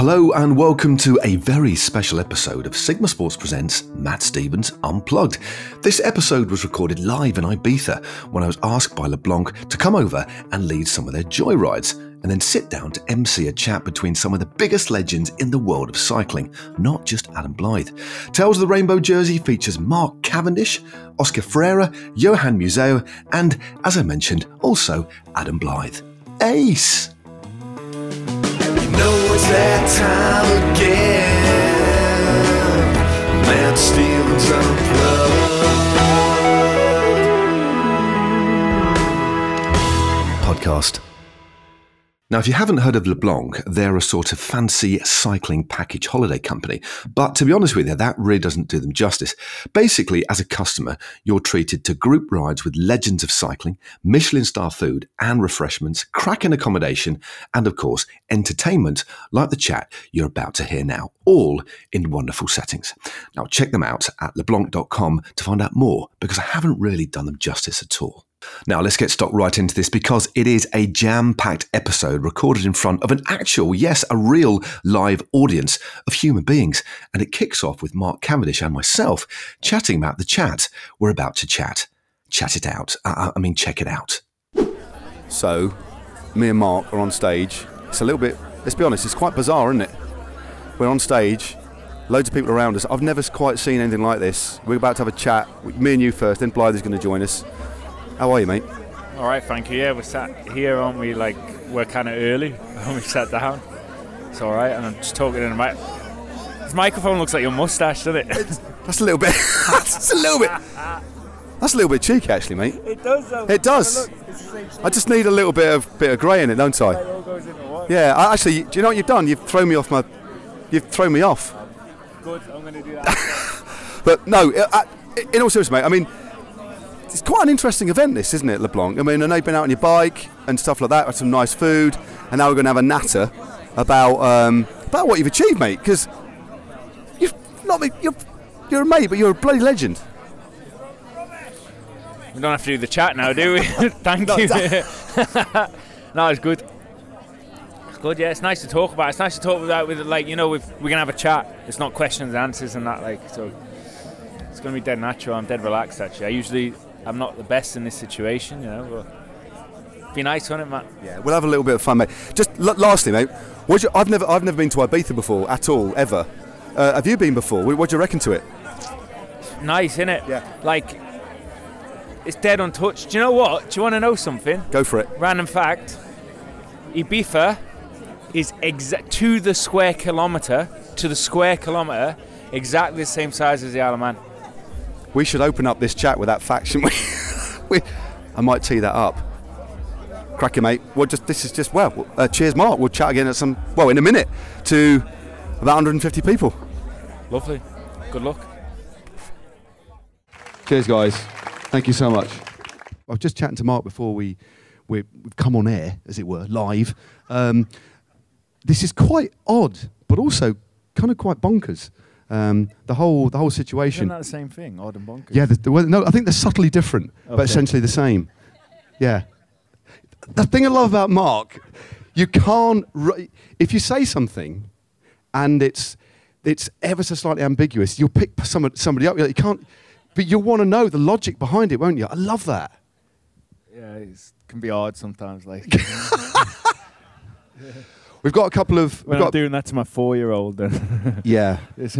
Hello and welcome to a very special episode of Sigma Sports Presents Matt Stephens Unplugged. This episode was recorded live in Ibiza when I was asked by LeBlanc to come over and lead some of their joyrides and then sit down to MC a chat between some of the biggest legends in the world of cycling, not just Adam Blythe. Tales of the Rainbow Jersey features Mark Cavendish, Oscar Freire, Johan Museeuw, and, as I mentioned, also Adam Blythe. Ace! That time again. Matt Stephens Unplugged. podcast. Now, if you haven't heard of LeBlanc, they're a sort of fancy cycling package holiday company. But to be honest with you, that really doesn't do them justice. Basically, as a customer, you're treated to group rides with legends of cycling, Michelin star food and refreshments, cracking accommodation, and of course, entertainment like the chat you're about to hear now, all in wonderful settings. Now, check them out at leblanc.com to find out more because I haven't really done them justice at all. Now, let's get stuck right into this because it is a jam packed episode recorded in front of an actual, yes, a real live audience of human beings. And it kicks off with Mark Cavendish and myself chatting about the chat we're about to chat. Chat it out. Uh, I mean, check it out. So, me and Mark are on stage. It's a little bit, let's be honest, it's quite bizarre, isn't it? We're on stage, loads of people around us. I've never quite seen anything like this. We're about to have a chat. Me and you first, then Blythe is going to join us. How are you, mate? All right, thank you. Yeah, we're sat here, aren't we? Like we're kind of early when we sat down. It's all right, and I'm just talking in the mic. This microphone looks like your mustache, doesn't it? That's a little bit, that's a little bit, that's a little bit cheeky, actually, mate. it does. Though. It does. I just need a little bit of bit of grey in it, don't I? all goes into one. Yeah, I, actually, do you know what you've done? You've thrown me off my, you've thrown me off. Good. I'm going to do that. But no, uh, uh, in all seriousness, mate. I mean, it's quite an interesting event, this, isn't it, LeBlanc? I mean, I know you've been out on your bike and stuff like that, had some nice food, and now we're going to have a natter about um, about what you've achieved, mate. Because you've not been, you're you're a mate, but you're a bloody legend. we don't have to do the chat now, do we? Thank you. no, it's good. It's good. Yeah, it's nice to talk about. It's nice to talk about with like you know we've, we're gonna have a chat. It's not questions and answers and that like so. It's gonna be dead natural. I'm dead relaxed actually. I usually I'm not the best in this situation, you know. But be nice on it, Matt. Yeah, we'll have a little bit of fun, mate. Just l- lastly, mate, you, I've never I've never been to Ibiza before at all, ever. Uh, have you been before? What, do you reckon to it? Nice, isn't it? Yeah. Like it's dead untouched. Do you know what? Do you want to know something? Go for it. Random fact: Ibiza is exa- to the square kilometre, to the square kilometre, exactly the same size as the Isle of Man. We should open up this chat with that fact, shouldn't we? we I might tee that up. Cracking, mate. Well, just this is just well. Uh, cheers, Mark. We'll chat again at some well in a minute to about 150 people. Lovely. Good luck. Cheers, guys. Thank you so much. I was just chatting to Mark before we, we we've come on air, as it were, live. Um, this is quite odd, but also kind of quite bonkers. Um, the whole the whole situation. Isn't that the same thing? Odd and bonkers. Yeah, the, the, well, no, I think they're subtly different, but essentially the same. Yeah. The thing I love about Mark, you can't. ri- If you say something, and it's it's ever so slightly ambiguous, you'll pick someone, somebody up. You can't, but you'll want to know the logic behind it, won't you? I love that. Yeah, it can be hard sometimes. Like We've got a couple of. when we've I'm doing that to my four-year-old, then yeah, it's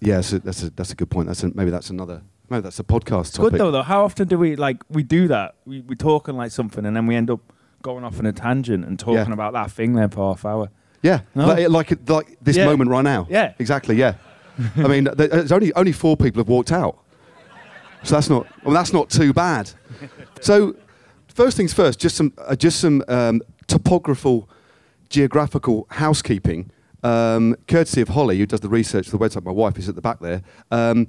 yeah. So that's a that's a good point. That's a, maybe that's another. Maybe that's a podcast good topic. though, though. How often do we like we do that? We we talk on like something, and then we end up going off on a tangent and talking Yeah. about that thing there for half hour. Yeah, No? like, like like this Yeah. moment right now. Yeah. exactly. Yeah, I mean, th- there's only only four people have walked out, so that's not well, that's not too bad. So, first things first, just some uh, just some um, topographical, geographical housekeeping, um, courtesy of Holly, who does the research for the website. My wife is at the back there. Um,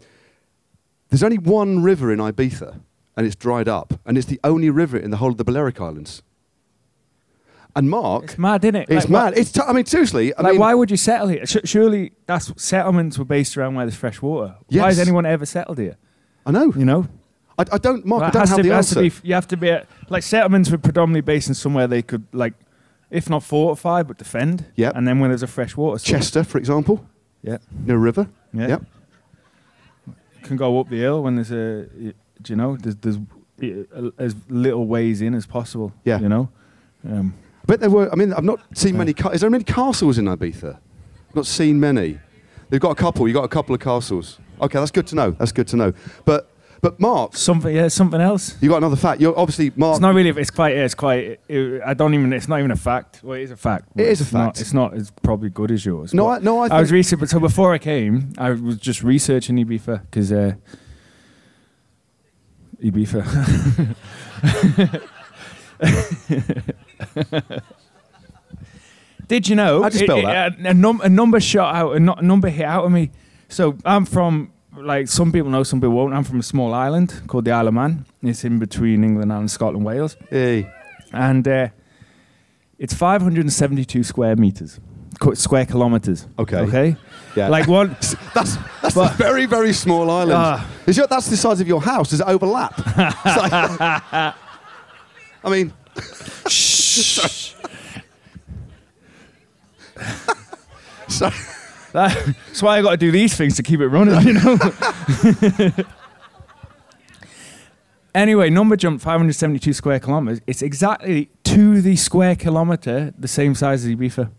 there's only one river in Ibiza, and it's dried up, and it's the only river in the whole of the Balearic Islands. And Mark, It's mad, isn't it? it's Like, mad. It's t- I mean, seriously. I like, mean, why would you settle here? Sh- surely that's settlements were based around where there's fresh water. Why has anyone ever settled here? I know. You know, I, I don't, Mark. Well, I don't have to, the answer. be. You have to be at, like settlements were predominantly based in somewhere they could like if not fortify, but defend. Yeah. And then when there's a fresh water source, Chester, for example, yeah, near a river. yeah, Yep. can go up the hill when there's a, do you know, there's, there's as little ways in as possible. Yeah. You know. Um, But there were. I mean, I've not seen many. Ca- is there many castles in Ibiza? Not seen many. They've got a couple. you've got a couple of castles. Okay, that's good to know. That's good to know. But but Mark, something, yeah, something else. you got another fact. You're obviously Mark. It's not really. It's quite. It's quite. It, I don't even. It's not even a fact. Well, it is a fact. It is a it's not- fact. it's not as probably good as yours. no, I, no, I, I was researching. So before I came, I was just researching Ibiza because uh, Ibiza. Did you know? I just you spell it- that? it- a, num- a number shot out. A, a number hit out of me. So I'm from. Like some people know, some people won't. I'm from a small island called the Isle of Man. It's in between England and Scotland, Wales Hey. and uh, it's 572 square meters, square kilometers. Okay. Okay. Yeah. Like one. That's that's But- a very very small island. Ah. Is your, that's the size of your house? Does it overlap? Like- I mean, Shh. so, That's why I got to do these things to keep it running. You know. anyway, number jump 572 square kilometers. It's exactly to the square kilometer the same size as Ibiza.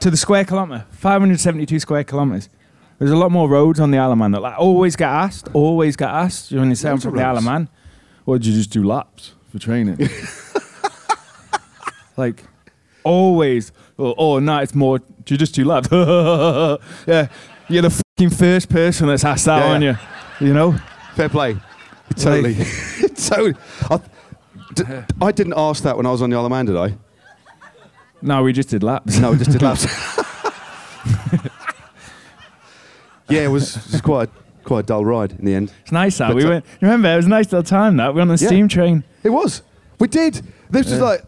To the square kilometer, 572 square kilometers. There's a lot more roads on the Isle of Man that like always get asked, always get asked when you say I'm Loads from the Isle of. Man. Or did you just do laps for training? like always. Oh, oh no, it's more. Do you just do laps? yeah, you're the fucking first person that's asked that, Yeah, aren't yeah. you? You know. fair play. Totally. totally. I, d- I didn't ask that when I was on the Isle of Man, did I? No, we just did laps. No, I just did laps. yeah, it was, it was quite a, quite a dull ride in the end. It's nice that But, we uh, went. Remember, it was a nice little time that we were on the Yeah. steam train. It was. We did. This was like,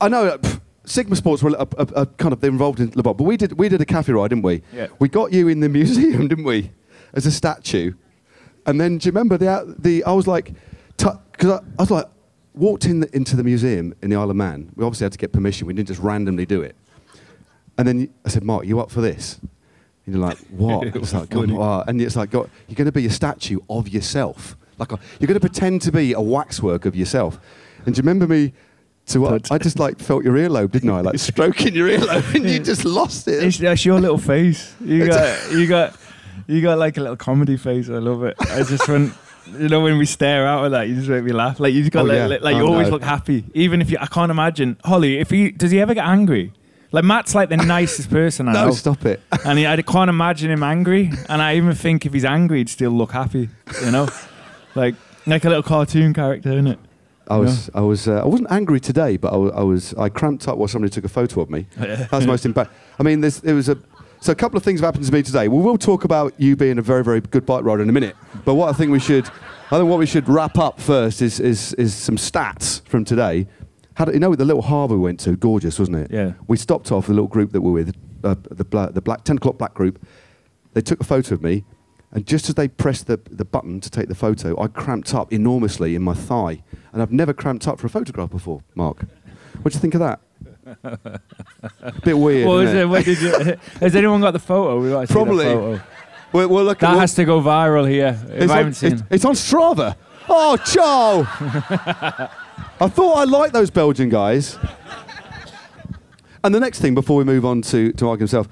I know. pff, Sigma Sports were a, a, a kind of they're involved in Le Bon, but we did we did a cafe ride, didn't we? Yeah. We got you in the museum, didn't we, as a statue, and then do you remember the the? I was like, because I, I was like, walked in the, into the museum in the Isle of Man. We obviously had to get permission. We didn't just randomly do it. And then I said, Mark, you up for this? And you're like, what? it's like, God? And it's like, God, you're going to be a statue of yourself. Like, a, you're going to pretend to be a waxwork of yourself. And do you remember me? To what? I just like felt your earlobe, didn't I? Like stroking your earlobe, and you just lost it. It's, that's your little face. You got, you got, you got like a little comedy face. I love it. I just when, you know, when we stare out at that, you just make me laugh. Like you just got, Oh, like, yeah. like, like Oh, you always no. look happy, even if you. I can't imagine Holly. If he does, he ever get angry? Like Matt's like the nicest person I no, know, stop it. and he, I can't imagine him angry. And I even think if he's angry, he'd still look happy. You know, like like a little cartoon character, isn't it? I was, I was, uh, I wasn't angry today, but I I was, I cramped up while somebody took a photo of me. That was most impact. I mean, there's, there was a, so a couple of things have happened to me today. We will talk about you being a very, very good bike rider in a minute. But what I think we should, I think what we should wrap up first is, is, is some stats from today. You know the little harbour we went to? Gorgeous, wasn't it? Yeah. We stopped off the little group that we're with, uh, the, black, the black 10 o'clock black group. They took a photo of me, and just as they pressed the, the button to take the photo, I cramped up enormously in my thigh. And I've never cramped up for a photograph before, Mark. What do you think of that? A Bit weird. What isn't it? What did you, has anyone got the photo? We gotta see the Probably. photo. We'll, we'll look That at has to go viral here. It's, I on, haven't seen. it's, it's on Strava. Oh, Joe! I thought I liked those Belgian guys. And the next thing, before we move on to, to Mark himself,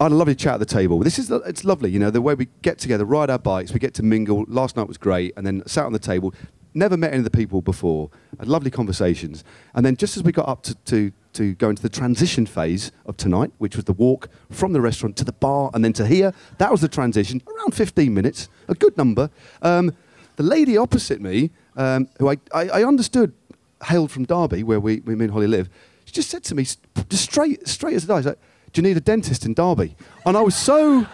I had a lovely chat at the table. This is it's lovely, you know, the way we get together, ride our bikes, we get to mingle. Last night was great, and then sat on the table. Never met any of the people before. Had lovely conversations, and then just as we got up to, to to go into the transition phase of tonight, which was the walk from the restaurant to the bar and then to here, that was the transition. Around 15 minutes, a good number. Um, the lady opposite me, um, who I, I, I understood hailed from Derby, where we, we me and Holly live, she just said to me, just straight, straight as it is, like, do you need a dentist in Derby? And I was so,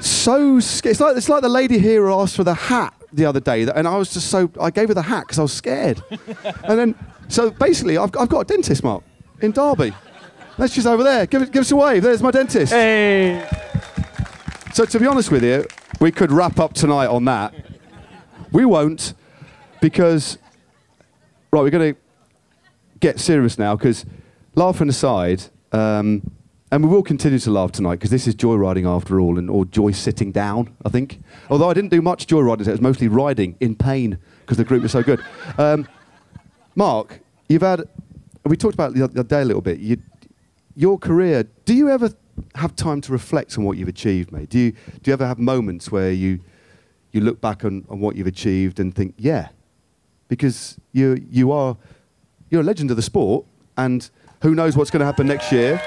so scared. It's like, it's like the lady here who asked for the hat the other day, that- and I was just so, I gave her the hat because I was scared. and then, so basically, I've, I've got a dentist, Mark, in Derby. That's just over there. Give, give us a wave. There's my dentist. Hey. So to be honest with you, we could wrap up tonight on that. We won't, because right, we're gonna get serious now because laughing aside, um, and we will continue to laugh tonight because this is joyriding after all, and or joy sitting down. I think. Although I didn't do much joyriding, it was mostly riding in pain because the group was so good. Um, Mark, you've had. We talked about the other day a little bit. You, your career. Do you ever have time to reflect on what you've achieved, mate? Do you do you ever have moments where you you look back on, on what you've achieved and think, yeah, because you you are you're a legend of the sport, and who knows what's going to happen next year?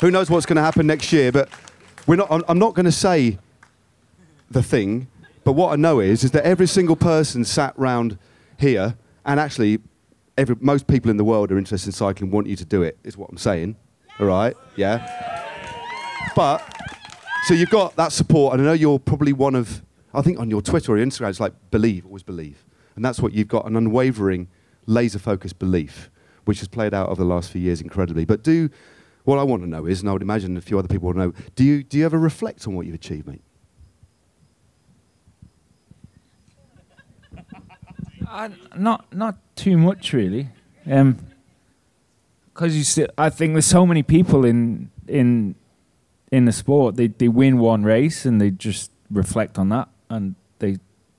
Who knows what's going to happen next year? But we're not. I'm, not going to say the thing, but what I know is is that every single person sat round here, and actually, every, most people in the world are interested in cycling, want you to do it. Is what I'm saying. All right? Yeah. But so you've got that support, and I know you're probably one of. I think on your Twitter or your Instagram, it's like believe, always believe, and that's what you've got an unwavering, laser-focused belief, which has played out over the last few years incredibly. But do what I want to know is, and I would imagine a few other people to know, do you do you ever reflect on what you've achieved, mate? Uh, not not too much really, because you still. I think there's so many people in in in the sport. They they win one race and they just reflect on that, and they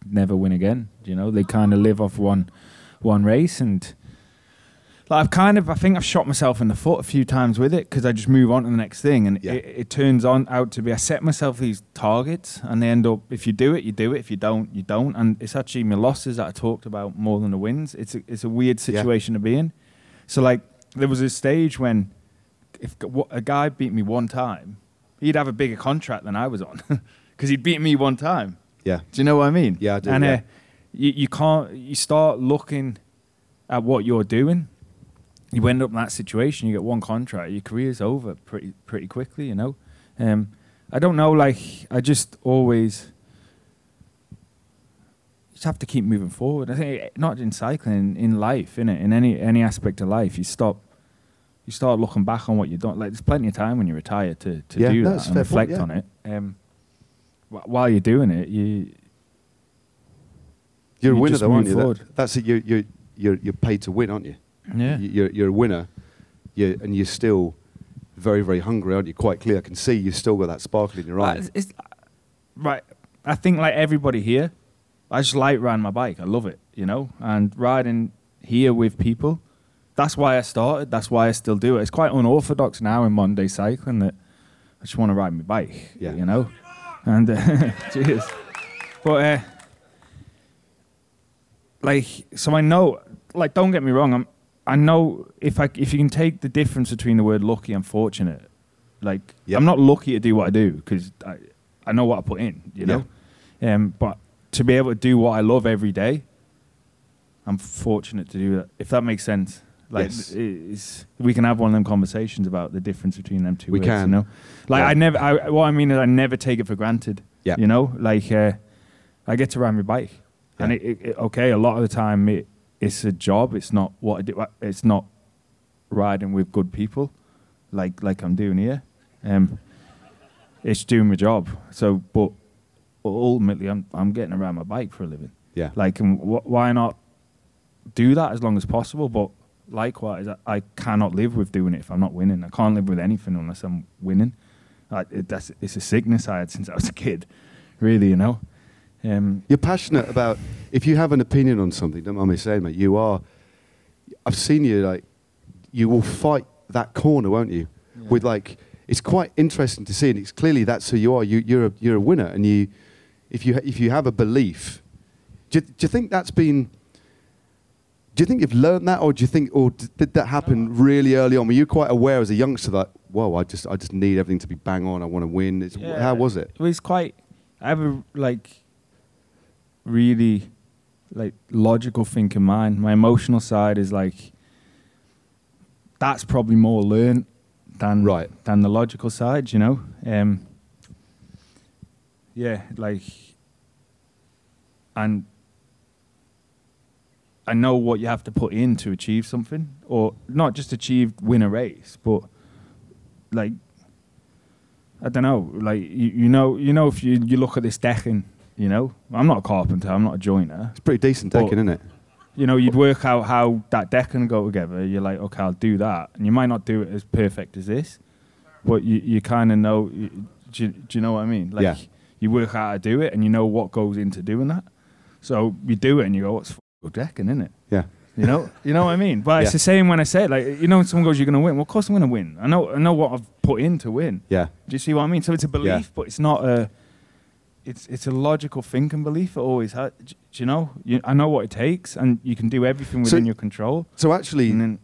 never win again. You know, they kind of live off one one race, and like I've kind of I think I've shot myself in the foot a few times with it because I just move on to the next thing, and Yeah. it, it turns on out to be I set myself these targets, and they end up if you do it, you do it. If you don't, you don't. And it's actually my losses that I talked about more than the wins. It's a, it's a weird Yeah. situation to be in. So like there was a stage when if a guy beat me one time, he'd have a bigger contract than I was on because he'd beat me one time. Yeah. Do you know what I mean? Yeah, I do, And yeah. Uh, you, you can't. You start looking at what you're doing. You end up in that situation. You get one contract. Your career's over pretty pretty quickly. You know. Um, I don't know. Like I just always just have to keep moving forward. I think eh, not in cycling, in life, in it, in any any aspect of life, you stop. You start looking back on what you've done. Like there's plenty of time when you retire to, to Yeah, do that and fair point, reflect yeah. on it. Um, wh- while you're doing it, you You're a winner, though, aren't you? That- that's it. You're, you're, you're, you're paid to win, aren't you? Yeah. You- You're, you're a winner, you and you're still very, very hungry, aren't you? Quite clear. I can see you've still got that sparkle in your Uh, eye. it's- it's- right. I think like everybody here, I just like riding my bike. I love it, you know, and riding here with people. That's why I started. That's why I still do it. It's quite unorthodox now in modern day cycling that I just want to ride my bike. Yeah. you know, and uh, cheers. But uh, like, so I know. Like, don't get me wrong. I'm. I know if I if you can take the difference between the word lucky and fortunate, like Yeah. I'm not lucky to do what I do because I I know what I put in, you know. Um, but to be able to do what I love every day, I'm fortunate to do that. If that makes sense, like Yes. we can have one of them conversations about the difference between them two. We words, can. you know. Like Yeah. I never. I, what I mean is I never take it for granted. Yeah. You know, like uh, I get to ride my bike, and Yeah. it, it, it- okay, a lot of the time it, it's a job. It's not what I do. It's not riding with good people, like like I'm doing here. Um, it's doing my job. So, but ultimately, I'm I'm getting around my bike for a living. Yeah. Like, and wh- why not do that as long as possible? But likewise, I, I cannot live with doing it if I'm not winning. I can't live with anything unless I'm winning. Like, it, that's it's a sickness I had since I was a kid. Really, you know. Um, You're passionate about. If you have an opinion on something, don't mind me saying, mate. You are. I've seen you like. You will fight that corner, won't you? With like, it's quite interesting to see, and it's clearly that's who you are. You, you're a, you're a winner, and you, if you if you have a belief, do you, do you think that's been? Do you think you've learned that, or do you think, or d- did that happen really early on? Were you quite aware as a youngster that, whoa, I just I just need everything to be bang on. I want to win. It's, Yeah. How was it? It was quite. I have a like really like logical thinking mind. My emotional side is like that's probably more learned than Right. than the logical side. You know. Um, yeah, like, and I know what you have to put in to achieve something, or not just achieve win a race, but like I don't know. Like you, you know, you know, if you, you look at this decking, you know, I'm not a carpenter, I'm not a joiner. It's pretty decent decking, isn't it? You know, you'd work out how that deck can go together. You're like, okay, I'll do that, and you might not do it as perfect as this, but you you kind of know. you- Do you, do you know what I mean? Like, Yeah. you work out how to do it, and you know what goes into doing that. So you do it, and you go, "What's f- decking, isn't it?" Yeah. You know, you know what I mean. But it's the same when I say it. Like, you know, when someone goes, "You're going to win." Well, of course I'm going to win. I know, I know what I've put in to win. Yeah. Do you see what I mean? So it's a belief, Yeah. but it's not a. It's it's a logical thinking belief. It always has. Do you know? You, I know what it takes, and you can do everything So- within your control. So actually, And then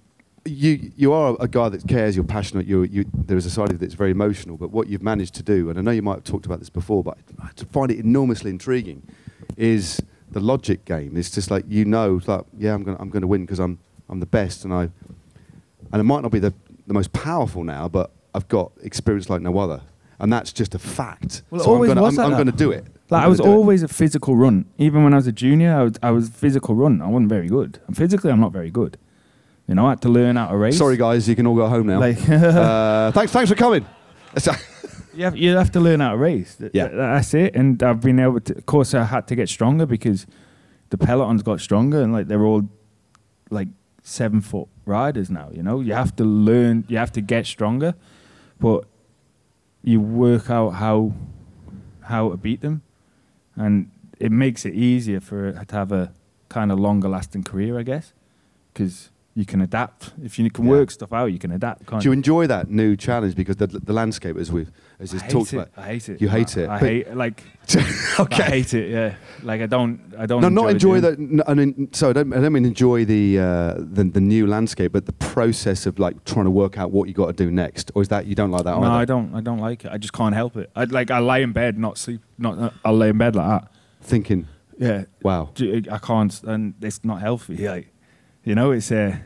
you you are a guy that cares. You're passionate. You you there is a side of it that's very emotional. But what you've managed to do, and I know you might have talked about this before, but I find it enormously intriguing, is the logic game. It's just like you know, it's like yeah, I'm gonna I'm gonna win because I'm I'm the best, and I and it might not be the the most powerful now, but I've got experience like no other, and that's just a fact. Well, so I'm always gonna was I'm, I'm gonna do it. Like I'm was gonna it. always a physical run. Even when I was a junior, I was, I was physical run. I wasn't very good. And physically, I'm not very good. You know, I had to learn how to race. Sorry, guys, you can all go home now. Like, uh, thanks, thanks for coming. you have, you have to learn how to race. Yeah. that's it. And I've been able to. Of course, I had to get stronger because the pelotons got stronger, and like they're all like seven foot riders now. You know, you have to learn. You have to get stronger, but you work out how how to beat them, and it makes it easier for it to have a kind of longer lasting career, I guess, because you can adapt. If you can Yeah. work stuff out, you can adapt. Can't Do you enjoy that new challenge because the, the landscape, as we as I is hate talked it. about, I hate it. You hate I, it, I but- hate like. okay. I hate it. Yeah. Like I don't. I don't. no, not enjoy that. I mean, so I don't, I don't mean enjoy the, uh, the the new landscape, but the process of like trying to work out what you got to do next, or is that you don't like that No, either? I don't. I don't like it. I just can't help it. I like. I lie in bed, not sleep. Not. uh, I'll lay in bed like that. Thinking, Yeah. wow, I can't, and it's not healthy. Like, you know, it's Uh,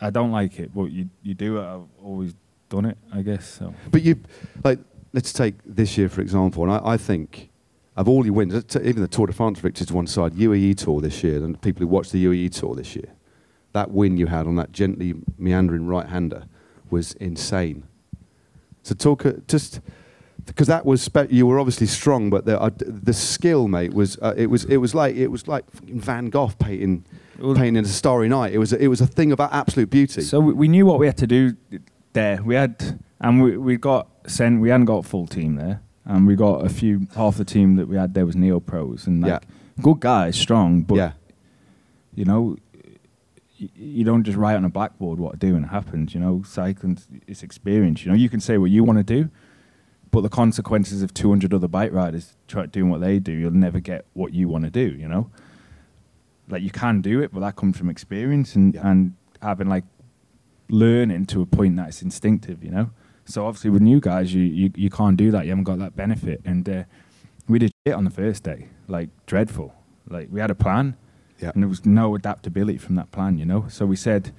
I don't like it, but you you do it. I've always done it. I guess so. but you like let's take this year for example, and I, I think of all your wins, even the Tour de France victory to one side, UAE Tour this year, and people who watched the UAE Tour this year, that win you had on that gently meandering right hander was insane. So talk uh, just because that was spe- you were obviously strong, but the uh, the skill, mate, was uh, it was it was like it was like Van Gogh painting painting a starry night. It was a, it was a thing of absolute beauty. So we knew what we had to do there. We had, and we we got sent. We hadn't got full team there, and we got a few. Half the team that we had there was neo pros and like Yeah. good guys, strong, but yeah, you know, y- you don't just write on a blackboard what to do and it happens. You know, cycling is experience. You know, you can say what you want to do, but the consequences of 200 other bike riders try doing what they do, you'll never get what you want to do. You know, like you can do it, but that comes from experience and Yeah. and having like learning to a point that it's instinctive. You know, so obviously with new guys, you you, you can't do that. You haven't got that benefit, and uh, we did shit on the first day, like dreadful. Like we had a plan yeah. and there was no adaptability from that plan, you know. So we said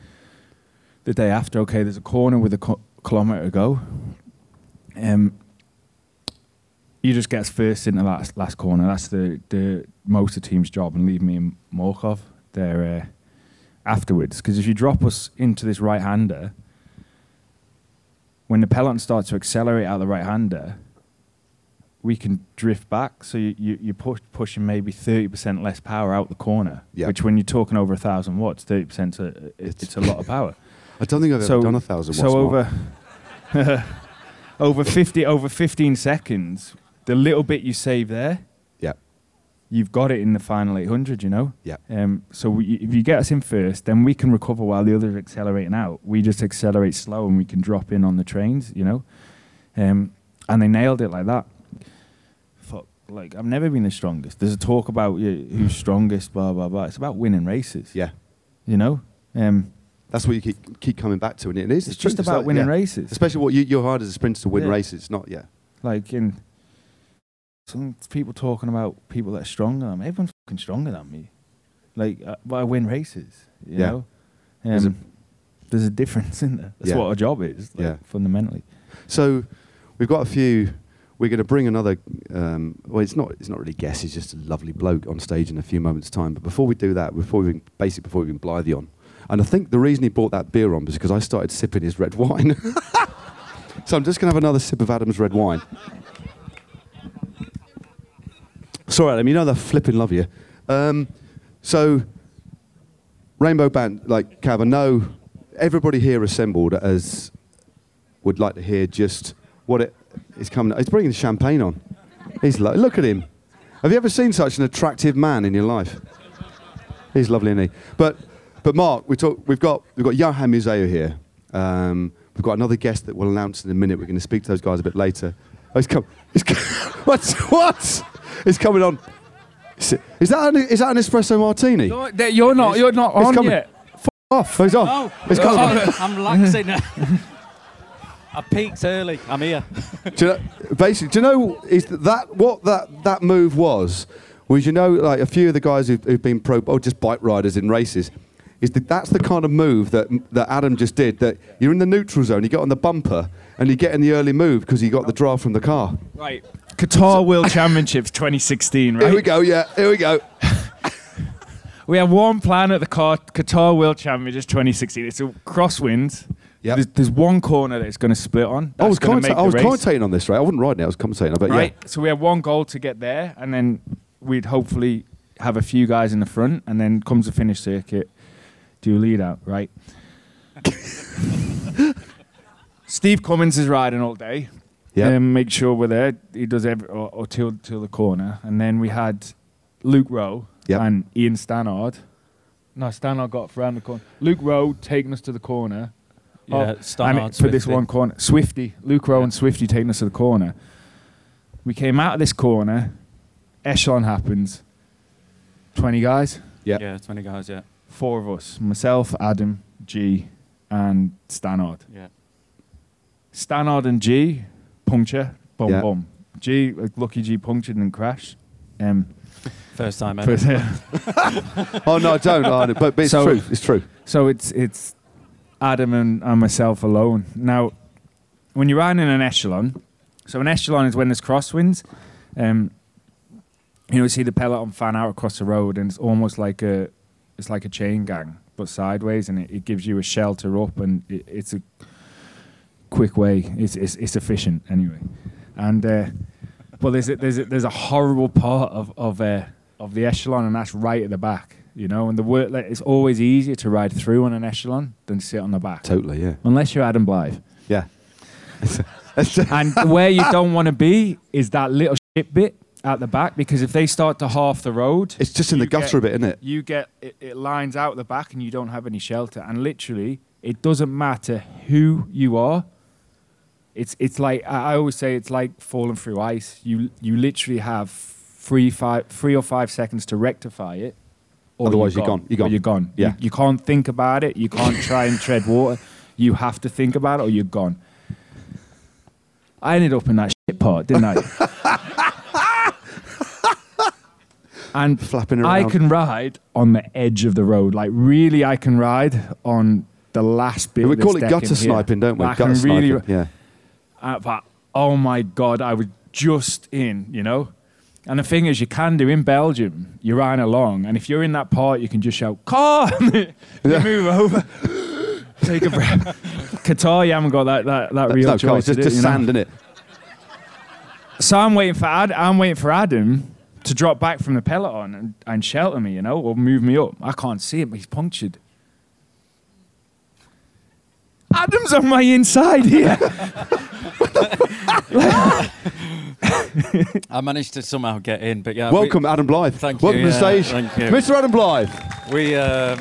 the day after, okay, there's a corner with a co- kilometre to go. Um, you just get us first into that last, last corner. That's the, the most of the team's job, and leave me and Morkov there uh, afterwards. Because if you drop us into this right hander, when the peloton starts to accelerate out the right hander, we can drift back. So you, you, you're push, pushing maybe 30% less power out the corner, Yeah. which when you're talking over a thousand watts, 30% a, it, It's- it's, a lot of power. I don't think I've so ever done a thousand. watts, Mark. over over 50 over 15 seconds, the little bit you save there, you've got it in the final 800, you know? yeah, Um, so we, if you get us in first, then we can recover while the others are accelerating out. We just accelerate slow and we can drop in on the trains, you know. Um, and they nailed it like that. Fuck, like I've never been the strongest. There's a talk about yeah, who's strongest, blah blah blah. It's about winning races, yeah. you know. Um, That's what you keep keep coming back to, and it is. it's true. just about winning yeah. races. Especially what you, you're hard as a sprinter to win Yeah. races, not yeah. Like in some people talking about people that are stronger than me. Everyone's fucking stronger than me. Like, uh, but I win races. You Yeah. know, um, There's a- there's a difference in there. That's Yeah. what our job is. Like, Yeah. fundamentally. So we've got a few. We're going to bring another. Um, well, it's not. It's not really guest. He's just a lovely bloke on stage in a few moments' time. But before we do that, before we basically before we bring Blythe on, and I think the reason he brought that beer on was because I started sipping his red wine. so I'm just going to have another sip of Adam's red wine. Sorry, Adam. You know that flipping love you. Um, So, Rainbow Band, like Cav, I know everybody here assembled as would like to hear just what it is coming. He's bringing the champagne on. He's lo- look at him. Have you ever seen such an attractive man in your life? He's lovely, isn't he? But, but Mark, we talk, we've got we've got Johan Museeuw here. Um, we've got another guest that we'll announce in a minute. We're going to speak to those guys a bit later. Oh, he's come. He's come what? What? He's coming on. Is it- is that an, is that an espresso martini? You're, you're not. You're not It's on coming. yet. off. He's on. Oh, It's coming. I'm relaxing. I peaked early. I'm here. do you know, basically, do you know is that what that, that move was? Was you know like a few of the guys who've, who've been pro or just bike riders in races, is that that's the kind of move that that Adam just did. That you're in the neutral zone, you get on the bumper, and you get in the early move because you got the draft from the car. Right. Qatar World Championships 2016. Right. Here we go. Yeah, here we go. We have one plan at the Qatar World Championships 2016. It's a crosswinds. Yep. There's, there's one corner that it's going to split on. I was, commenta- I was race, commentating on this, right? I wasn't riding it. I was commentating. But Right. yeah, So we have one goal to get there, and then we'd hopefully have a few guys in the front, and then comes the finish circuit, do a lead out, right? Steve Cummings is riding all day. Yeah. Um, make sure we're there. He does every or, or till till the corner, and then we had Luke Rowe Yep. and Ian Stannard. No, Stannard got around the corner. Luke Rowe taking us to the corner. Yeah, Oh, and Stannard, it- for this one corner, Swifty, Luke Rowe and Swifty taking us to the corner. We came out of this corner. Echelon happens. Twenty guys, yeah. Yeah, 20 guys, yeah. four of us, myself, Adam, G, and Stannard. Yeah. Stannard and G puncture, boom, Yeah. boom. G, like, lucky G punctured and crashed. Um, First time ever. but, Oh no, I don't. Oh, no, but, but it's So- true. It's true. so it's it's Adam and, and myself alone. Now, when you're riding in an echelon, so an echelon is when there's crosswinds. Um, you know, you see the peloton fan out across the road, and it's almost like a it's like a chain gang, but sideways, and it, it gives you a shelter up, and it, it's a quick way. It's it's, it's efficient anyway, and uh, but there's a, there's a, there's a horrible part of of uh, of the echelon, and that's right at the back. You know, and the work like, it's always easier to ride through on an echelon than sit on the back, Totally. Yeah. unless you're Adam Blythe. Yeah. And where you don't want to be is that little shit bit at the back because if they start to half the road, It's just in the gutter a bit, isn't it? You get it, it lines out the back and you don't have any shelter. And literally, it doesn't matter who you are. It's it's like I always say it's like falling through ice. You you literally have three five three or five seconds to rectify it. or Otherwise you're gone. You're gone. You're gone. Yeah. You, you can't think about it. You can't try and tread water. You have to think about it or you're gone. I ended up in that shit part, didn't I? and Flapping around. I can ride on the edge of the road. Like really, I can ride on the last bit. we call it gutter in here. sniping, don't we? I gutter really, sniping. Yeah. Uh, but oh my god, I was just in, you know. And the thing is, you can do in Belgium. You're riding along, and if you're in that part, you can just shout "car," you move over, take a breath. Qatar, you haven't got that that, that real choice. It's just, it, just you know? sand in it. So I'm waiting for Ad, I'm waiting for Adam to drop back from the peloton and, and shelter me, you know, or move me up. I can't see him; he's punctured. Adam's on my inside here. I managed to somehow get in, but yeah. Welcome, Adam Blythe. Thank you. Welcome to the stage, thank you. Mr. Adam Blythe. We, we um,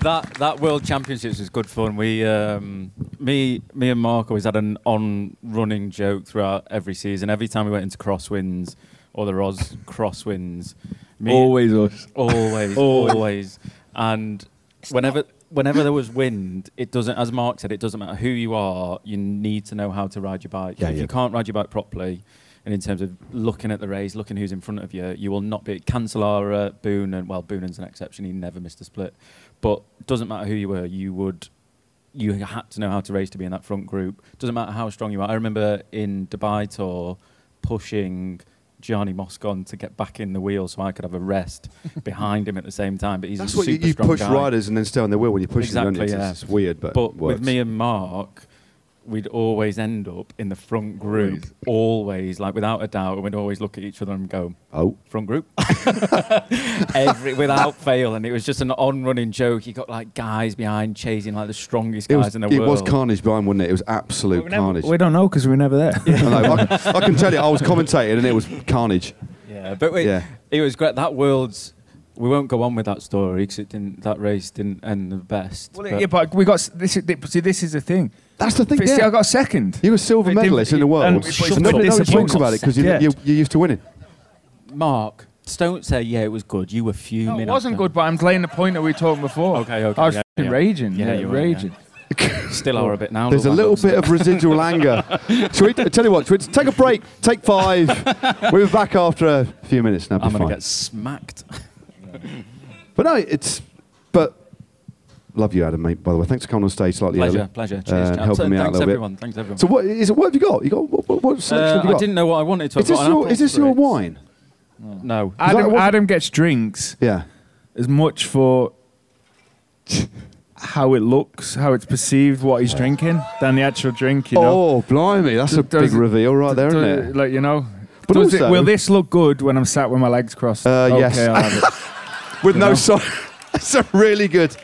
that that World Championships was good fun. We, um, me, me and Mark always had an on-running joke throughout every season. Every time we went into crosswinds or the Ros crosswinds, me, Always us. always, Always. always, and whenever. Whenever there was wind, it doesn't, as Mark said, it doesn't matter who you are. You need to know how to ride your bike. Yeah, if yeah. you can't ride your bike properly, and in terms of looking at the race, looking who's in front of you, you will not be. Cancellara, Boone, and well, Boonen's an exception. He never missed a split. But doesn't matter who you were, you would. You had to know how to race to be in that front group. Doesn't matter how strong you are. I remember in Dubai Tour pushing Gianni Moscon to get back in the wheel so I could have a rest behind him at the same time. But he's That's a what you, super you strong push guy. riders and then stay on their wheel when you push them. Exactly, yeah. It's, it's weird, but, But works. with me and Mark, we'd always end up in the front group, always, like without a doubt. and We'd always look at each other and go, Oh, front group, every without fail, and it was just an on-running joke. You got like guys behind chasing like the strongest it guys was, in the it world. It was carnage behind, wasn't it? It was absolute we, never- carnage. we don't know because we were never there. I, know, I, can, I can tell you, I was commentating and it was carnage. Yeah, but we, Yeah. it was great. That world's. We won't go on with that story because it didn't. That race didn't end the best. Well, but- yeah, but we got this. Is, see, this is the thing. That's the thing. See, Yeah. I got second. You were silver But medalist in the world. and- And nobody, a talks about it because you, you, you're used to winning. Mark, don't say yeah, it was good. You were fuming. No, it wasn't good, but I'm playing the point that we were talking before. Okay, okay, I was yeah, yeah. raging. Yeah, Yeah, you were, yeah. raging. Still are a bit now. There's a little bit of residual anger. Shall we, tell you what, shall we take a break, take five. We'll be back after a few minutes now. I'm going to get smacked. But no, it's. But. Love you, Adam, mate, by the way. Thanks for coming on stage slightly pleasure, early. pleasure. uh, Cheers, and chaps. helping me out a Thanks little bit. everyone. Thanks everyone. So, what is it? What have you got? You got what, what, what selection Uh, have you I didn't know what I wanted to. is this, your, is this your wine? No. that Adam, Adam gets drinks Yeah. as much for how it looks, how it's perceived, what he's drinking, than the actual drink. You know, Oh, blimey. That's a Does big reveal right there, Do- isn't it? Like you know. But also- it, will this look good when I'm sat with my legs crossed? Uh, okay, yes. I'll have it. With no know? side. That's a really good.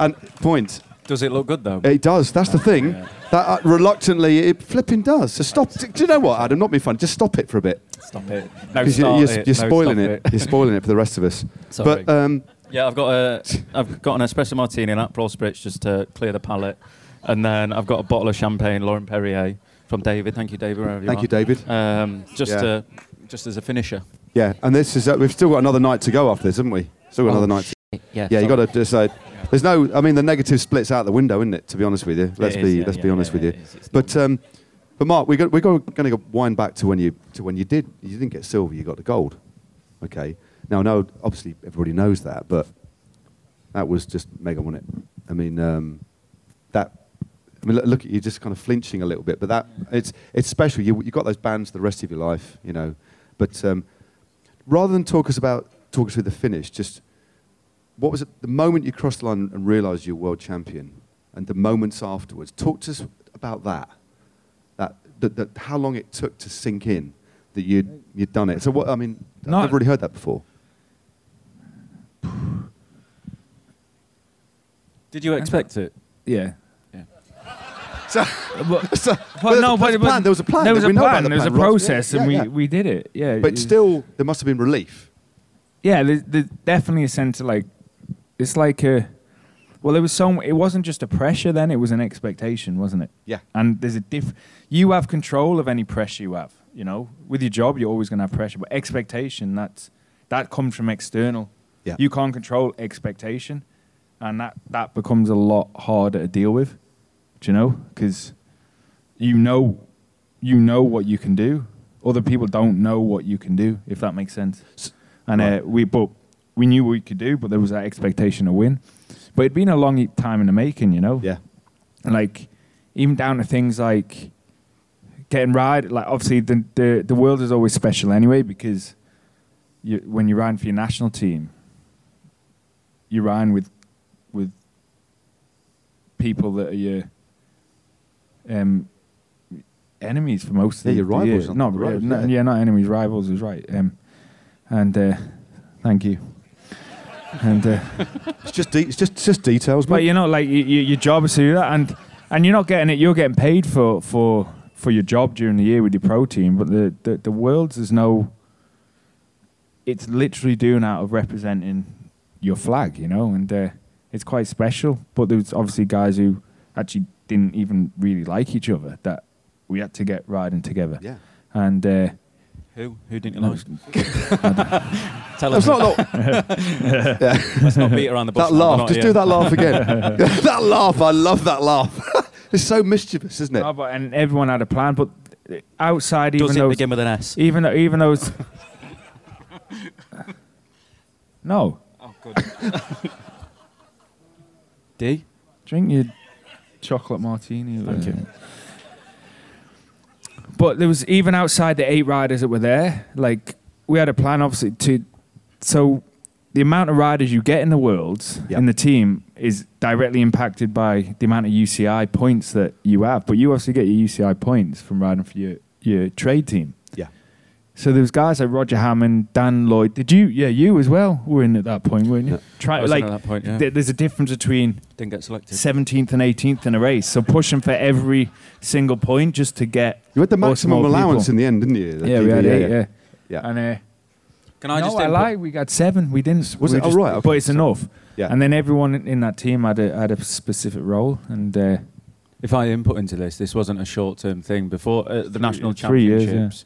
And point. Does it look good though? It does. That's the thing. That uh, reluctantly, it flipping does. So stop. Do you know what, Adam? Not be funny. Just stop it for a bit. Stop it. No, Because start you're, it. you're No, spoiling stop it. You're spoiling it for the rest of us. Sorry. But um, Yeah, I've got a, I've got an espresso martini and Aperol spritz just to clear the palate, and then I've got a bottle of champagne, Laurent-Perrier from David. Thank you, David. Wherever thank you, David. Um, just Yeah. to, just as a finisher. Yeah, and this is. Uh, we've still got another night to go after this, haven't we? Still got Oh, another night. To, Yeah. yeah, you got to decide. There's no. I mean, the negative splits out the window, isn't it? To be honest with you, let's It be yeah, let's yeah, be honest yeah, with you. it is. But um, but Mark, we got we got going to wind back to when you to when you did you didn't get silver, you got the gold. Okay. Now, no, obviously everybody knows that, but that was just mega, wasn't it? I mean, um, that. I mean, look, look at you, just kind of flinching a little bit, but that it's it's special. You you got those bands for the rest of your life, you know. But um, rather than talk us about talk us through the finish, just what was it the moment you crossed the line and realised you're world champion, and the moments afterwards? Talk to us about that. That, that, that how long it took to sink in that you'd you'd done it. So what I mean, No. I've never really heard that before. Did you expect it? Yeah. So, But, so but no, there was but, a but plan. There was a plan. There was a know plan. There was a process, Yeah, and yeah, we, we did it. Yeah. But it- still, there must have been relief. yeah, there's, there's definitely a sense of like, it's like a, well, it was so. It wasn't just a pressure. Then it was an expectation, wasn't it? Yeah. And there's a diff. You have control of any pressure you have. You know, with your job, you're always going to have pressure, but expectation that's that comes from external. Yeah. You can't control expectation, and that that becomes a lot harder to deal with. Do you know? Because you know, you know what you can do. Other people don't know what you can do. If that makes sense. And uh, we, but we knew what we could do, but there was that expectation to win. But it'd been a long time in the making, you know. Yeah. And like even down to things like getting ride like obviously the the, the world is always special anyway because you when you're riding for your national team you're riding with with people that are your um enemies for most of Yeah, the your rivals year. not the re- road, no- yeah. yeah not enemies rivals is right um and uh thank you and uh It's just de- it's just it's just details, but mate. you know, like you, you, your job is to do that, and and you're not getting it. You're getting paid for for for your job during the year with your pro team. But the the, the world's is no. It's literally doing out of representing your flag, you know, and uh, it's quite special. But there's obviously guys who actually didn't even really like each other that we had to get riding together, yeah. and. Uh, Who? Who didn't you no, like? Tell That's us. not, not Let's not beat around the bush. that now, laugh. Just here. do that laugh again. that laugh. I love that laugh. it's so mischievous, isn't it? no, but and everyone had a plan, but outside, even Does it though begin with an S? even though even though it's no Oh, good. D. drink your chocolate martini Thank you. But there was even outside the eight riders that were there like we had a plan obviously to so the amount of riders you get in the worlds Yep. in the team is directly impacted by the amount of UCI points that you have. But you also get your UCI points from riding for your your trade team. Yeah. So there was guys like Roger Hammond, Dan Lloyd. Did you? Yeah, you as well were in at that point, weren't you? Yeah. Try, I was like in at that point, yeah. th- there's a difference between Didn't get selected. 17th and 18th in a race. So pushing for every single point just to get. You had the maximum small allowance people. in the end, didn't you? The Yeah, we had DB, eight. Yeah. Yeah. And uh, Can I no, just I input- lie. We got seven. We didn't. Was we it? Oh, right, okay. But it's enough. Yeah. And then everyone in that team had a had a specific role, and uh, If I input into this, this wasn't a short-term thing. Before uh, the national three years, yeah. championships,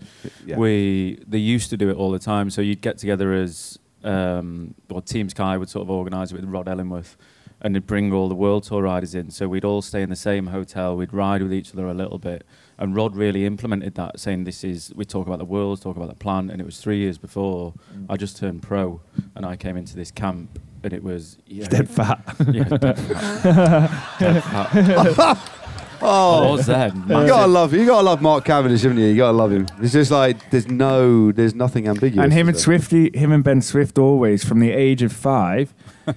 we they used to do it all the time. So you'd get together as um, well, Team Sky would sort of organise it with Rod Ellingworth, and they'd bring all the World Tour riders in. So we'd all stay in the same hotel. We'd ride with each other a little bit, and Rod really implemented that, saying this is we talk about the world, talk about the plan, and it was three years before I just turned pro, and I came into this camp, and it was yeah, dead fat. yeah, dead fat. Dead fat. Oh, I was then. you gotta love you gotta love Mark Cavendish, haven't you? You gotta love him. It's just like there's no, there's nothing ambiguous. and him and there? Swifty, him and Ben Swift, always from the age of five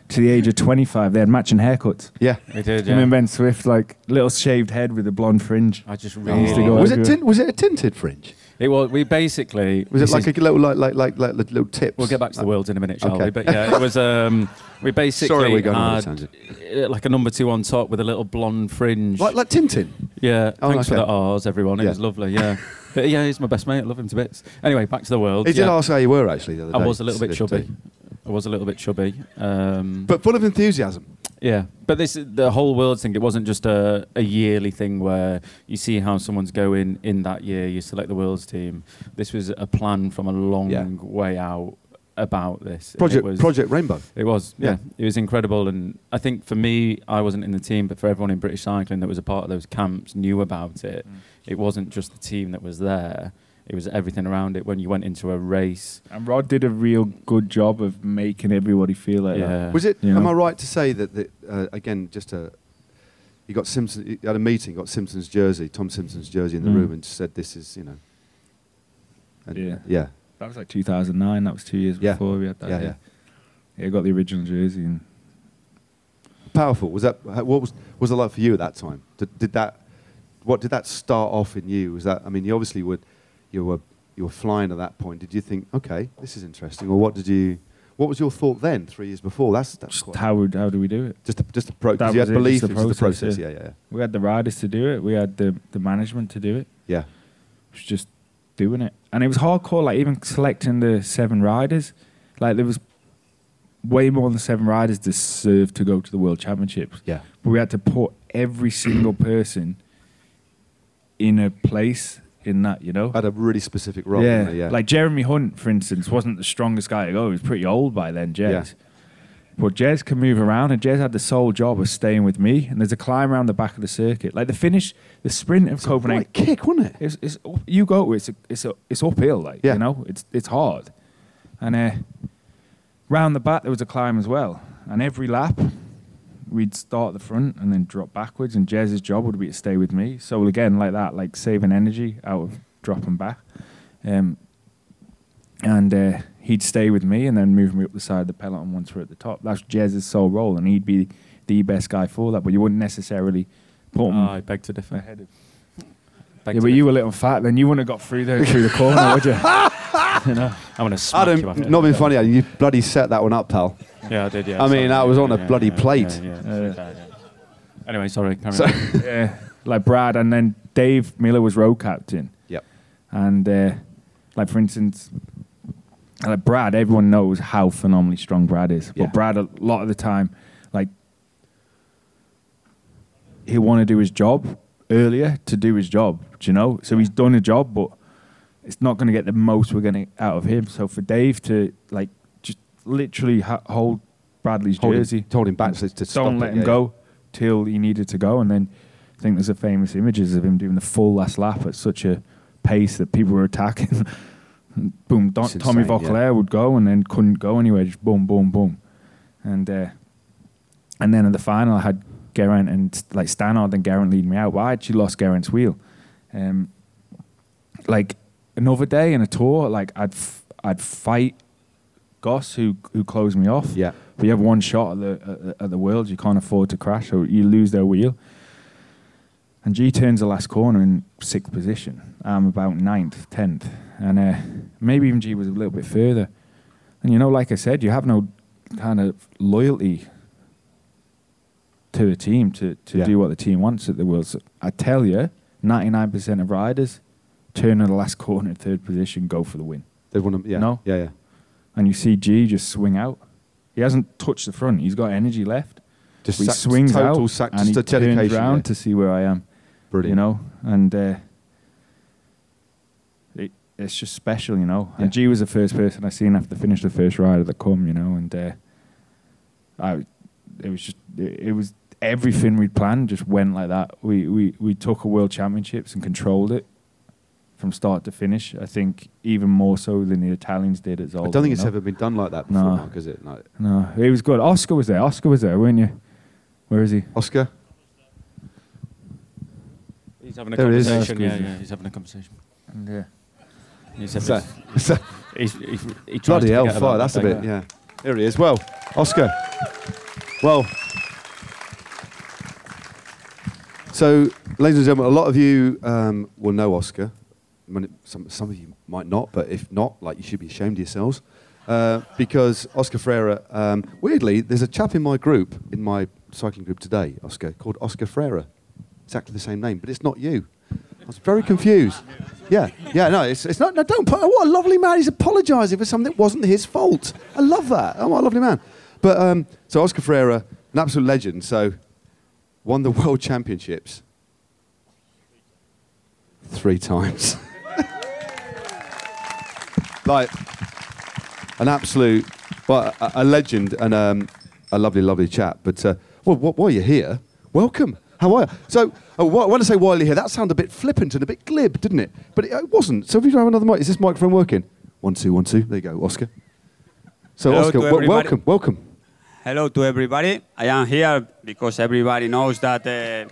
to the age of twenty-five, they had matching haircuts. Yeah. We did, Him yeah. and Ben Swift, like little shaved head with a blonde fringe. I just used to go Was it everywhere. tint, was it a tinted fringe? It was. We basically. Was it like is- a little like like like like little tips? We'll get back to the worlds in a minute, shall Okay. we? But yeah, it was. Um, we basically Sorry, we're going on had tangent. uh, like a number two on top with a little blonde fringe. Like like Tintin. yeah, Oh, thanks for the R's, everyone. It Yeah. was lovely. Yeah, but yeah, he's my best mate. I love him to bits. Anyway, back to the world. He did yeah. ask how you were actually the other day. I was a little bit chubby. I was a little bit chubby. Um, but full of enthusiasm. Yeah, but this the whole world thing. It wasn't just a, a yearly thing where you see how someone's going in that year. You select the world's team. This was a plan from a long Yeah. way out about this. Project it was, Project Rainbow. It was, yeah. Yeah. It was incredible, and I think for me, I wasn't in the team, but for everyone in British cycling that was a part of those camps, knew about it. It wasn't just the team that was there; it was everything around it. When you went into a race, And Rod did a real good job of making everybody feel like that. yeah, Was it? You Am know? I right to say that, that uh, again? Just a, you got Simpson. You had a meeting. Got Simpson's jersey, Tom Simpson's jersey in the Mm. room, and said, "This is you know." And Yeah. Yeah. That was like 2009. That was two years Yeah. before we had that. Yeah, Yeah, yeah. yeah. I got the original jersey. And Powerful. Was that? how- What was was it like for you at that time? Did, did that? What did that start off in you? Was that? I mean, you obviously would. You were you were flying at that point. Did you think, okay, this is interesting, or what did you? What was your thought then? Three years before. That's that's just how, would, how do we do it? just a, just a pro. That you had it, belief just the the process, process. yeah. Yeah, yeah, yeah. We had the riders to do it. We had the, the management to do it. yeah. It was just doing it. And it was hardcore, like even selecting the seven riders. Like there was way more than seven riders deserved to go to the World Championships. Yeah. But we had to put every single person in a place in that, you know? Had a really specific role. yeah. yeah. Like Jeremy Hunt, for instance, wasn't the strongest guy to go. He was pretty old by then, Jez. Yeah. But Jez can move around, and Jez had the sole job of staying with me. And there's a climb around the back of the circuit. Like the finish, the sprint of It's a Copenhagen. right kick, wasn't it? It's, it's you go it's a, it's a, it's uphill, like Yeah. you know, it's it's hard, and uh, round the back there was a climb as well, and every lap we'd start at the front and then drop backwards, and Jez's job would be to stay with me. So again, like that, like saving energy out of dropping back, um, and uh, he'd stay with me and then move me up the side of the peloton once we're at the top. That's Jez's sole role, and he'd be the best guy for that. But you wouldn't necessarily put him I beg to differ. ahead of Beg yeah, but you were a little fat, then you wouldn't have got through the through the corner, would you? you know? I'm gonna smack you Adam, after. not being funny, Adam, you bloody set that one up, pal. Yeah, I did. Yeah. I mean, sorry. that was on a Yeah, bloody yeah, plate. Yeah, yeah, Uh, yeah, yeah. Anyway, sorry. So- yeah, like Brad, and then Dave Miller was road captain, Yep. and uh, like for instance, like Brad, everyone knows how phenomenally strong Brad is, Yeah. but Brad a lot of the time, like he'll want to do his job earlier to do his job, do you know? So he's done a job, but it's not going to get the most we're going to out of him. So for Dave to like just literally ha- hold Bradley's Hold him- jersey, told him back to, to stop don't it, let him yeah, go till he needed to go. And then I think there's a famous images of him doing the full last lap at such a pace that people were attacking. Boom, Don, It's Tommy insane, Voeckler would go and then couldn't go anywhere. Just boom, boom, boom, and uh, and then in the final I had Geraint and like Stannard and Geraint leading me out. But I actually lost Geraint's wheel. Um, like another day in a tour, like I'd f- I'd fight Goss who who closed me off. Yeah. But you have one shot at the at, the- at the world, you can't afford to crash, or you lose their wheel. And G turns the last corner in sixth position. I'm about ninth, tenth, and uh, maybe even G was a little bit further. And you know, like I said, you have no kind of loyalty to the team to, to Yeah. do what the team wants at the World. So I tell you, 99% of riders turn in the last corner, third position, go for the win. They want to, yeah, No. yeah, yeah. And you see G just swing out. He hasn't touched the front. He's got energy left. Just he swings total out sac- and he turns around yeah. to see where I am. Brilliant. You know, and uh, it, it's just special, you know. Yeah. And G was the first person I seen after finish the first ride of the come, you know, and uh, I, it was just it, it was everything we'd planned just went like that. We we we took a world championships and controlled it from start to finish. I think even more so than the Italians did at Zolder. I don't think it's know? ever been done like that before, No. Mark, is it? No. No, it was good. Oscar was there. Oscar was there, weren't you? Where is he? Oscar? He's having a There it is. conversation. That's Yeah, good. yeah, he's having a conversation. Yeah. He said So- this- so- he's, he's, he tries Bloody to hell, fire. That's a that bit, yeah. There he is. Well, Oscar. Well, so, ladies and gentlemen, a lot of you um, will know Oscar. Some, some of you might not, but if not, like you should be ashamed of yourselves. Uh, because Oscar Freire, um, weirdly, there's a chap in my group, in my cycling group today, Oscar, called Oscar Freire. Exactly the same name, but it's not you. I was very confused. Yeah, yeah, no, it's, it's not. No, don't. put- What a lovely man. He's apologising for something that wasn't his fault. I love that. Oh, what a lovely man. But um, so Oscar Freire, an absolute legend. So won the world championships three times. Like an absolute, well, a, a legend and um, a lovely, lovely chap. But uh, well, while you're here, welcome. How are you? So, wh- when I say while you're here, that sounded a bit flippant and a bit glib, didn't it? But it, it wasn't. So, if you have another mic, is this microphone working? One, two, one, two. There you go, Oscar. So, Hello Oscar, w- welcome, welcome. Hello to everybody. I am here because everybody knows that uh,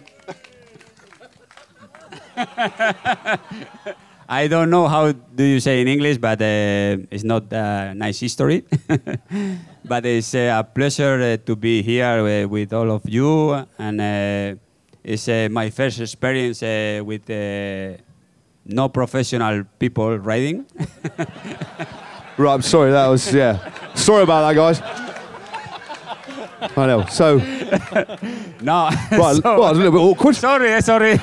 I don't know how do you say in English, but uh, it's not a nice history. but it's uh, a pleasure uh, to be here uh, with all of you, and uh, it's my first experience with no professional people riding. I'm sorry. That was yeah. Sorry about that, guys. I know. So, no, right, so- well, a little bit awkward. Sorry, sorry.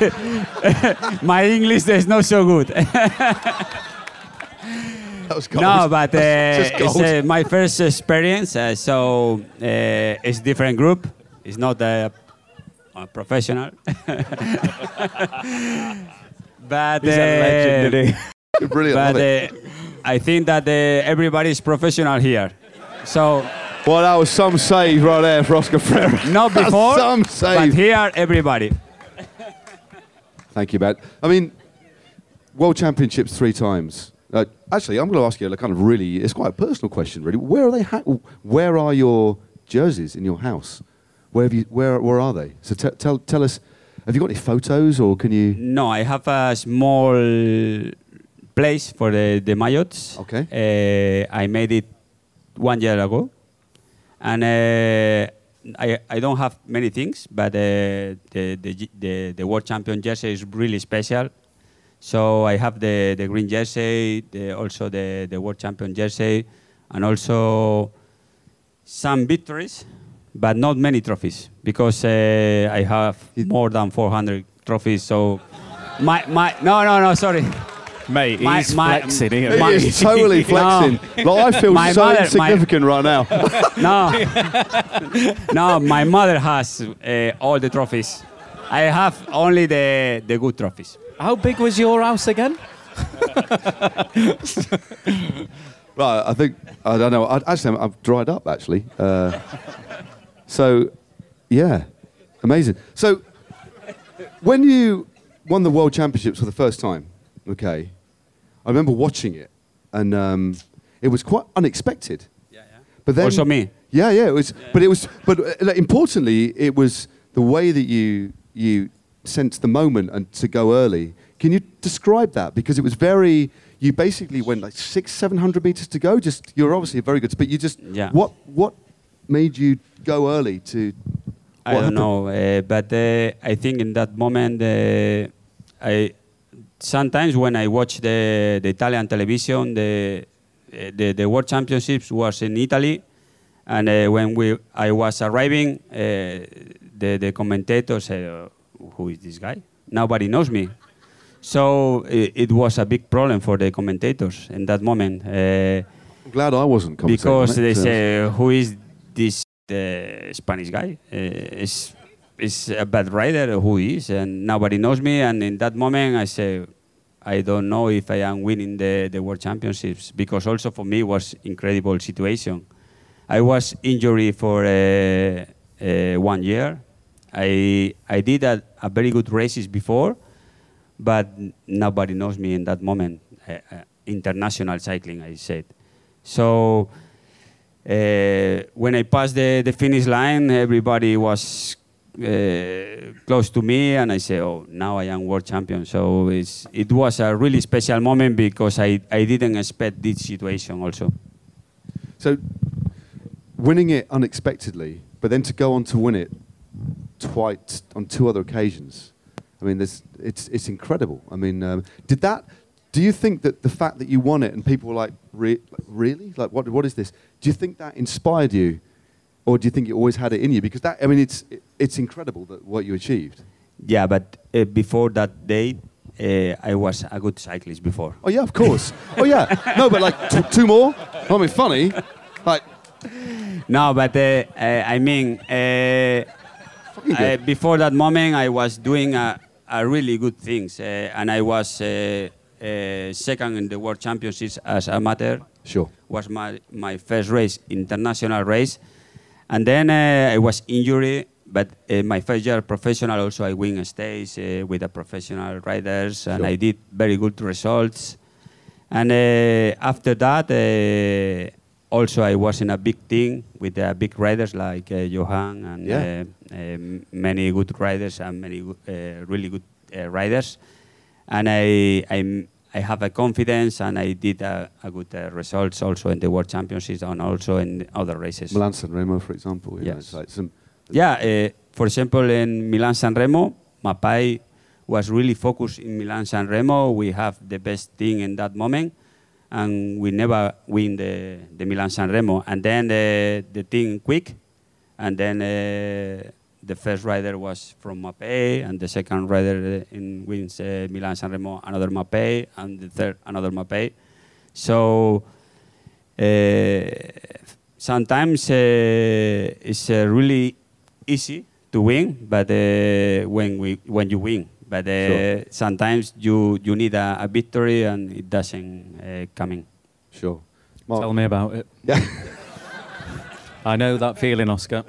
My English is not so good. That was gold. no, but uh, it's uh, my first experience, uh, so uh, it's different group. It's not a, a professional. but He's a legend, uh, he? Brilliant. but uh, I think that uh, everybody is professional here. So well, that was some save right there for Oscar Freire. not before, some but save. here everybody. Thank you, Matt. I mean, World Championships three times. Uh, actually, I'm going to ask you a kind of really, it's quite a personal question, really. Where are they? Ha- where are your jerseys in your house? Where have you? Where Where are they? So te- tell tell us. Have you got any photos, or can you? No, I have a small place for the, the maillots. Okay. Uh, I made it one year ago. And uh, I, I don't have many things, but uh, the, the, the, the World Champion jersey is really special. So I have the, the green jersey, the, also the, the World Champion jersey, and also some victories, but not many trophies because uh, I have more than 400 trophies. So my, my no no no sorry. Mate, My- he's my- flexing here. He My- is totally flexing. Like, I feel My so mother- my- insignificant right now. No, no. My mother has uh, all the trophies. I have only the the good trophies. How big was your house again? Right, I think I don't know. I, actually, I'm, I've dried up. Actually, uh, so yeah, amazing. So when you won the world championships for the first time, okay, I remember watching it, and um, it was quite unexpected. Yeah, yeah. But then Also me. Yeah, yeah. It was, but it was, but uh, like, importantly, it was the way that you you sensed the moment and to go early Can you describe that? Because it was very. You basically went like six, seven hundred meters to go. Just you're obviously very good, but you just. Yeah. What what made you go early to? I don't happened? know, uh, but uh, I think in that moment, uh, I sometimes when I watch the, the Italian television, the, uh, the the World Championships was in Italy, and uh, when we I was arriving, uh, the the commentator said, uh, "Who is this guy? Nobody knows me." So it, it was a big problem for the commentators in that moment. Uh, I'm glad I wasn't. because they so- say, "Who is this uh, Spanish guy? Uh, is a bad rider? Who is?" And nobody knows me. And in that moment, I say, "I don't know if I am winning the, the world championships because also for me was incredible situation. I was injured for uh, uh, one year. I I did a, a very good races before, but nobody knows me in that moment. Uh, uh, international cycling, I said. So uh, when I passed the, the finish line, everybody was uh, close to me, and I say, "Oh, now I am world champion." So it was a really special moment because I, I didn't expect this situation also. So, winning it unexpectedly, but then to go on to win it twice on two other occasions. I mean, it's it's incredible. I mean, um, did that? Do you think that the fact that you won it and people were like, Re- really? Like, what what is this? Do you think that inspired you, or do you think you always had it in you? Because that, I mean, it's it, it's incredible that what you achieved. Yeah, but uh, before that day, uh, I was a good cyclist before. Oh yeah, of course. oh yeah. No, but like t- two more. I mean, funny. Like, No, but uh, uh, I mean, uh, uh, before that moment, I was doing a, a really good things, uh, and I was uh, uh, second in the World Championships as amateur. Sure. Was my my first race, international race, and then uh, I was injured. But uh, my first year professional, also I win a stage uh, with the professional riders, and Sure. I did very good results. And uh, after that, uh, also I was in a big team with uh, big riders like uh, Johan and Yeah. uh, um, many good riders and many uh, really good uh, riders. And I, I'm, I have a confidence and I did a, a good uh, results also in the World Championships and also in other races. Milan San Remo, for example. You know, Yes. it's like some. Yeah, uh, for example, in Milan San Remo, Mapei was really focused in Milan San Remo. We have the best thing in that moment, and we never win the, the Milan San Remo. And then the, the thing quick, and then uh, the first rider was from Mapei, and the second rider in wins uh, Milan San Remo, another Mapei, and the third another Mapei. So uh, sometimes it's really easy to win, but uh, when we when you win, but uh, Sure. sometimes you you need a, a victory and it doesn't uh, come in. Sure. Mark, Tell me about it. Yeah. I know that feeling, Oscar.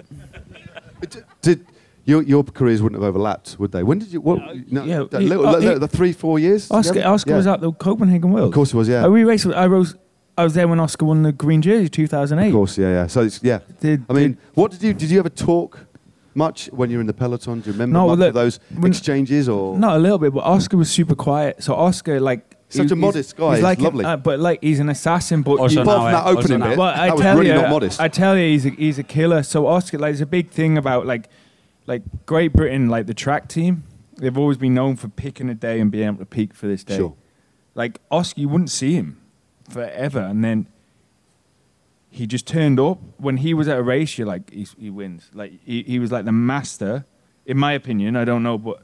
D- Did your your careers wouldn't have overlapped, would they? When did you? What? no, yeah, that he- little, uh, little- he- the three, four years. Oscar. Oscar Yeah. was at the Copenhagen World. Of course, he was. Yeah. Uh, we raced. I rose. I was there when Oscar won the green jersey, 2008. Of course, yeah, yeah. So it's yeah. Did, I mean, what did you did you ever talk much when you're in the peloton? Do you remember No, much look, of those exchanges or? Not a little bit, but Oscar was super quiet. So Oscar, like, Such a he's- modest guy, He's he's like, lovely. uh, but like, he's an assassin. But Also you- Apart that uh, opening bit, Well, I that was tell really you, not modest. I tell you, he's a, he's a killer. So Oscar, like, there's a big thing about like, like Great Britain, like the track team. They've always been known for picking a day and being able to peak for this day. Sure. Like Oscar, you wouldn't see him forever, and then he just turned up when he was at a race. You're like, he's, he wins. Like he, he was like the master, in my opinion. I don't know, but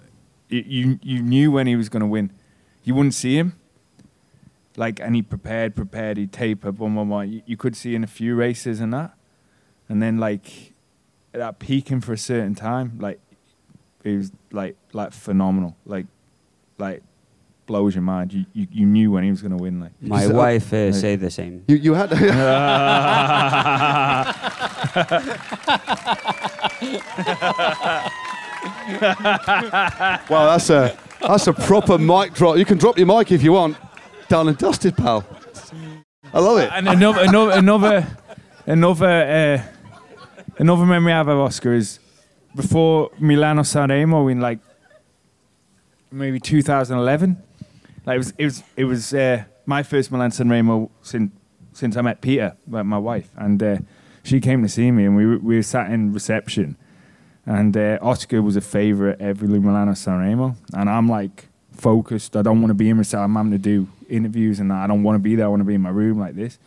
y you you knew when he was going to win. You wouldn't see him. Like, and he prepared, prepared. He tapered, one, one, one. You, you could see in a few races and that, and then like that peaking for a certain time, like it was like like phenomenal. Like, like blows your mind. You you, you knew when he was going to win. Like. My Just, wife uh, right. said the same. You you had. well, that's a that's a proper mic drop. You can drop your mic if you want. Done and dusted, pal. I love it. and another another another another uh, another memory I have of Oscar is before Milano Sanremo in like maybe 2011. Like it was, it was, it was uh, my first Milan San Remo since since I met Peta, like my wife, and uh, she came to see me, and we were, we sat in reception, and uh, Oscar was a favourite every Milano San Remo, and I'm like focused. I don't want to be in reception. I'm having to do interviews, and I don't want to be there. I want to be in my room like this,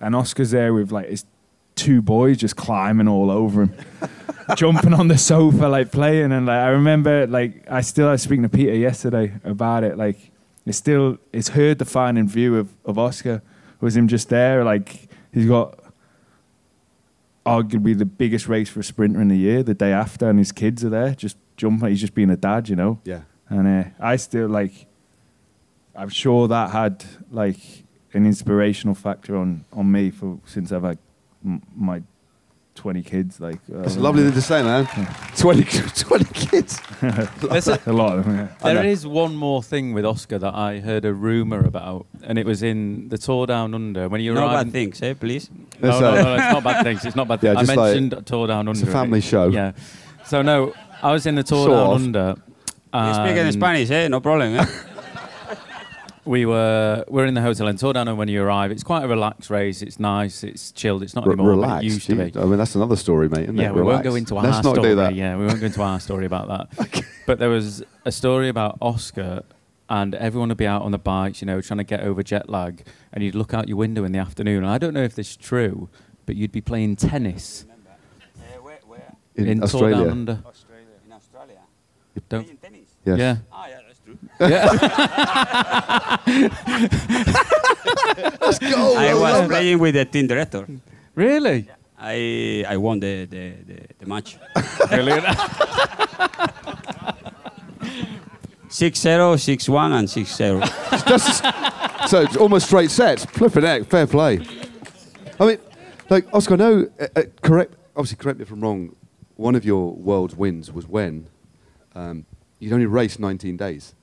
and Oscar's there with like his two boys just climbing all over him. jumping on the sofa, like playing, and like I remember, like I still I was speaking to Peta yesterday about it. Like it's still it's her defining view of of Oscar was him just there. Like he's got arguably the biggest race for a sprinter in the year the day after, and his kids are there just jumping. He's just being a dad, you know. Yeah. And uh, I still like. I'm sure that had like an inspirational factor on on me for since I've had m- my 20 kids. Like It's uh, a lovely thing to say, man. 20, 20 kids. There's a- a lot of them. Yeah. There is one more thing with Oscar that I heard a rumor about, and it was in the Tour Down Under when you No arrived. bad things, eh, please. No, Let's, no, no, it's not bad things. It's not bad. Yeah, things. I just like- mentioned Tour Down Under. It's a family show. Yeah. So no, I was in the Tour Sort Down of. Under. You speak in and Spanish, eh? No problem. Eh? We were we're in the hotel in Tour Down Under when you arrive. It's quite a relaxed race. It's nice. It's chilled. It's not Re- anymore, but it used to be. I mean, that's another story, mate. Isn't Yeah, it? we won't go into our Let's not story. do that. Yeah, we won't go into our story about that. But there was a story about Oscar, and everyone would be out on the bikes, you know, trying to get over jet lag, and you'd look out your window in the afternoon. And I don't know if this is true, but you'd be playing tennis where, where? In, in Tour Australia. In Australia. Don't- Playing tennis. Yes. Yeah. Ah, yeah, that's true. I was playing with the team director. Really? I I won the the, the, the match. Brilliant. 6-0, 6-1 and 6-0. so it's almost straight sets. Flipping heck, fair play. I mean, like Oscar, I know. Uh, uh, correct. Obviously, correct me if I'm wrong. One of your world's wins was when um, you'd only raced 19 days,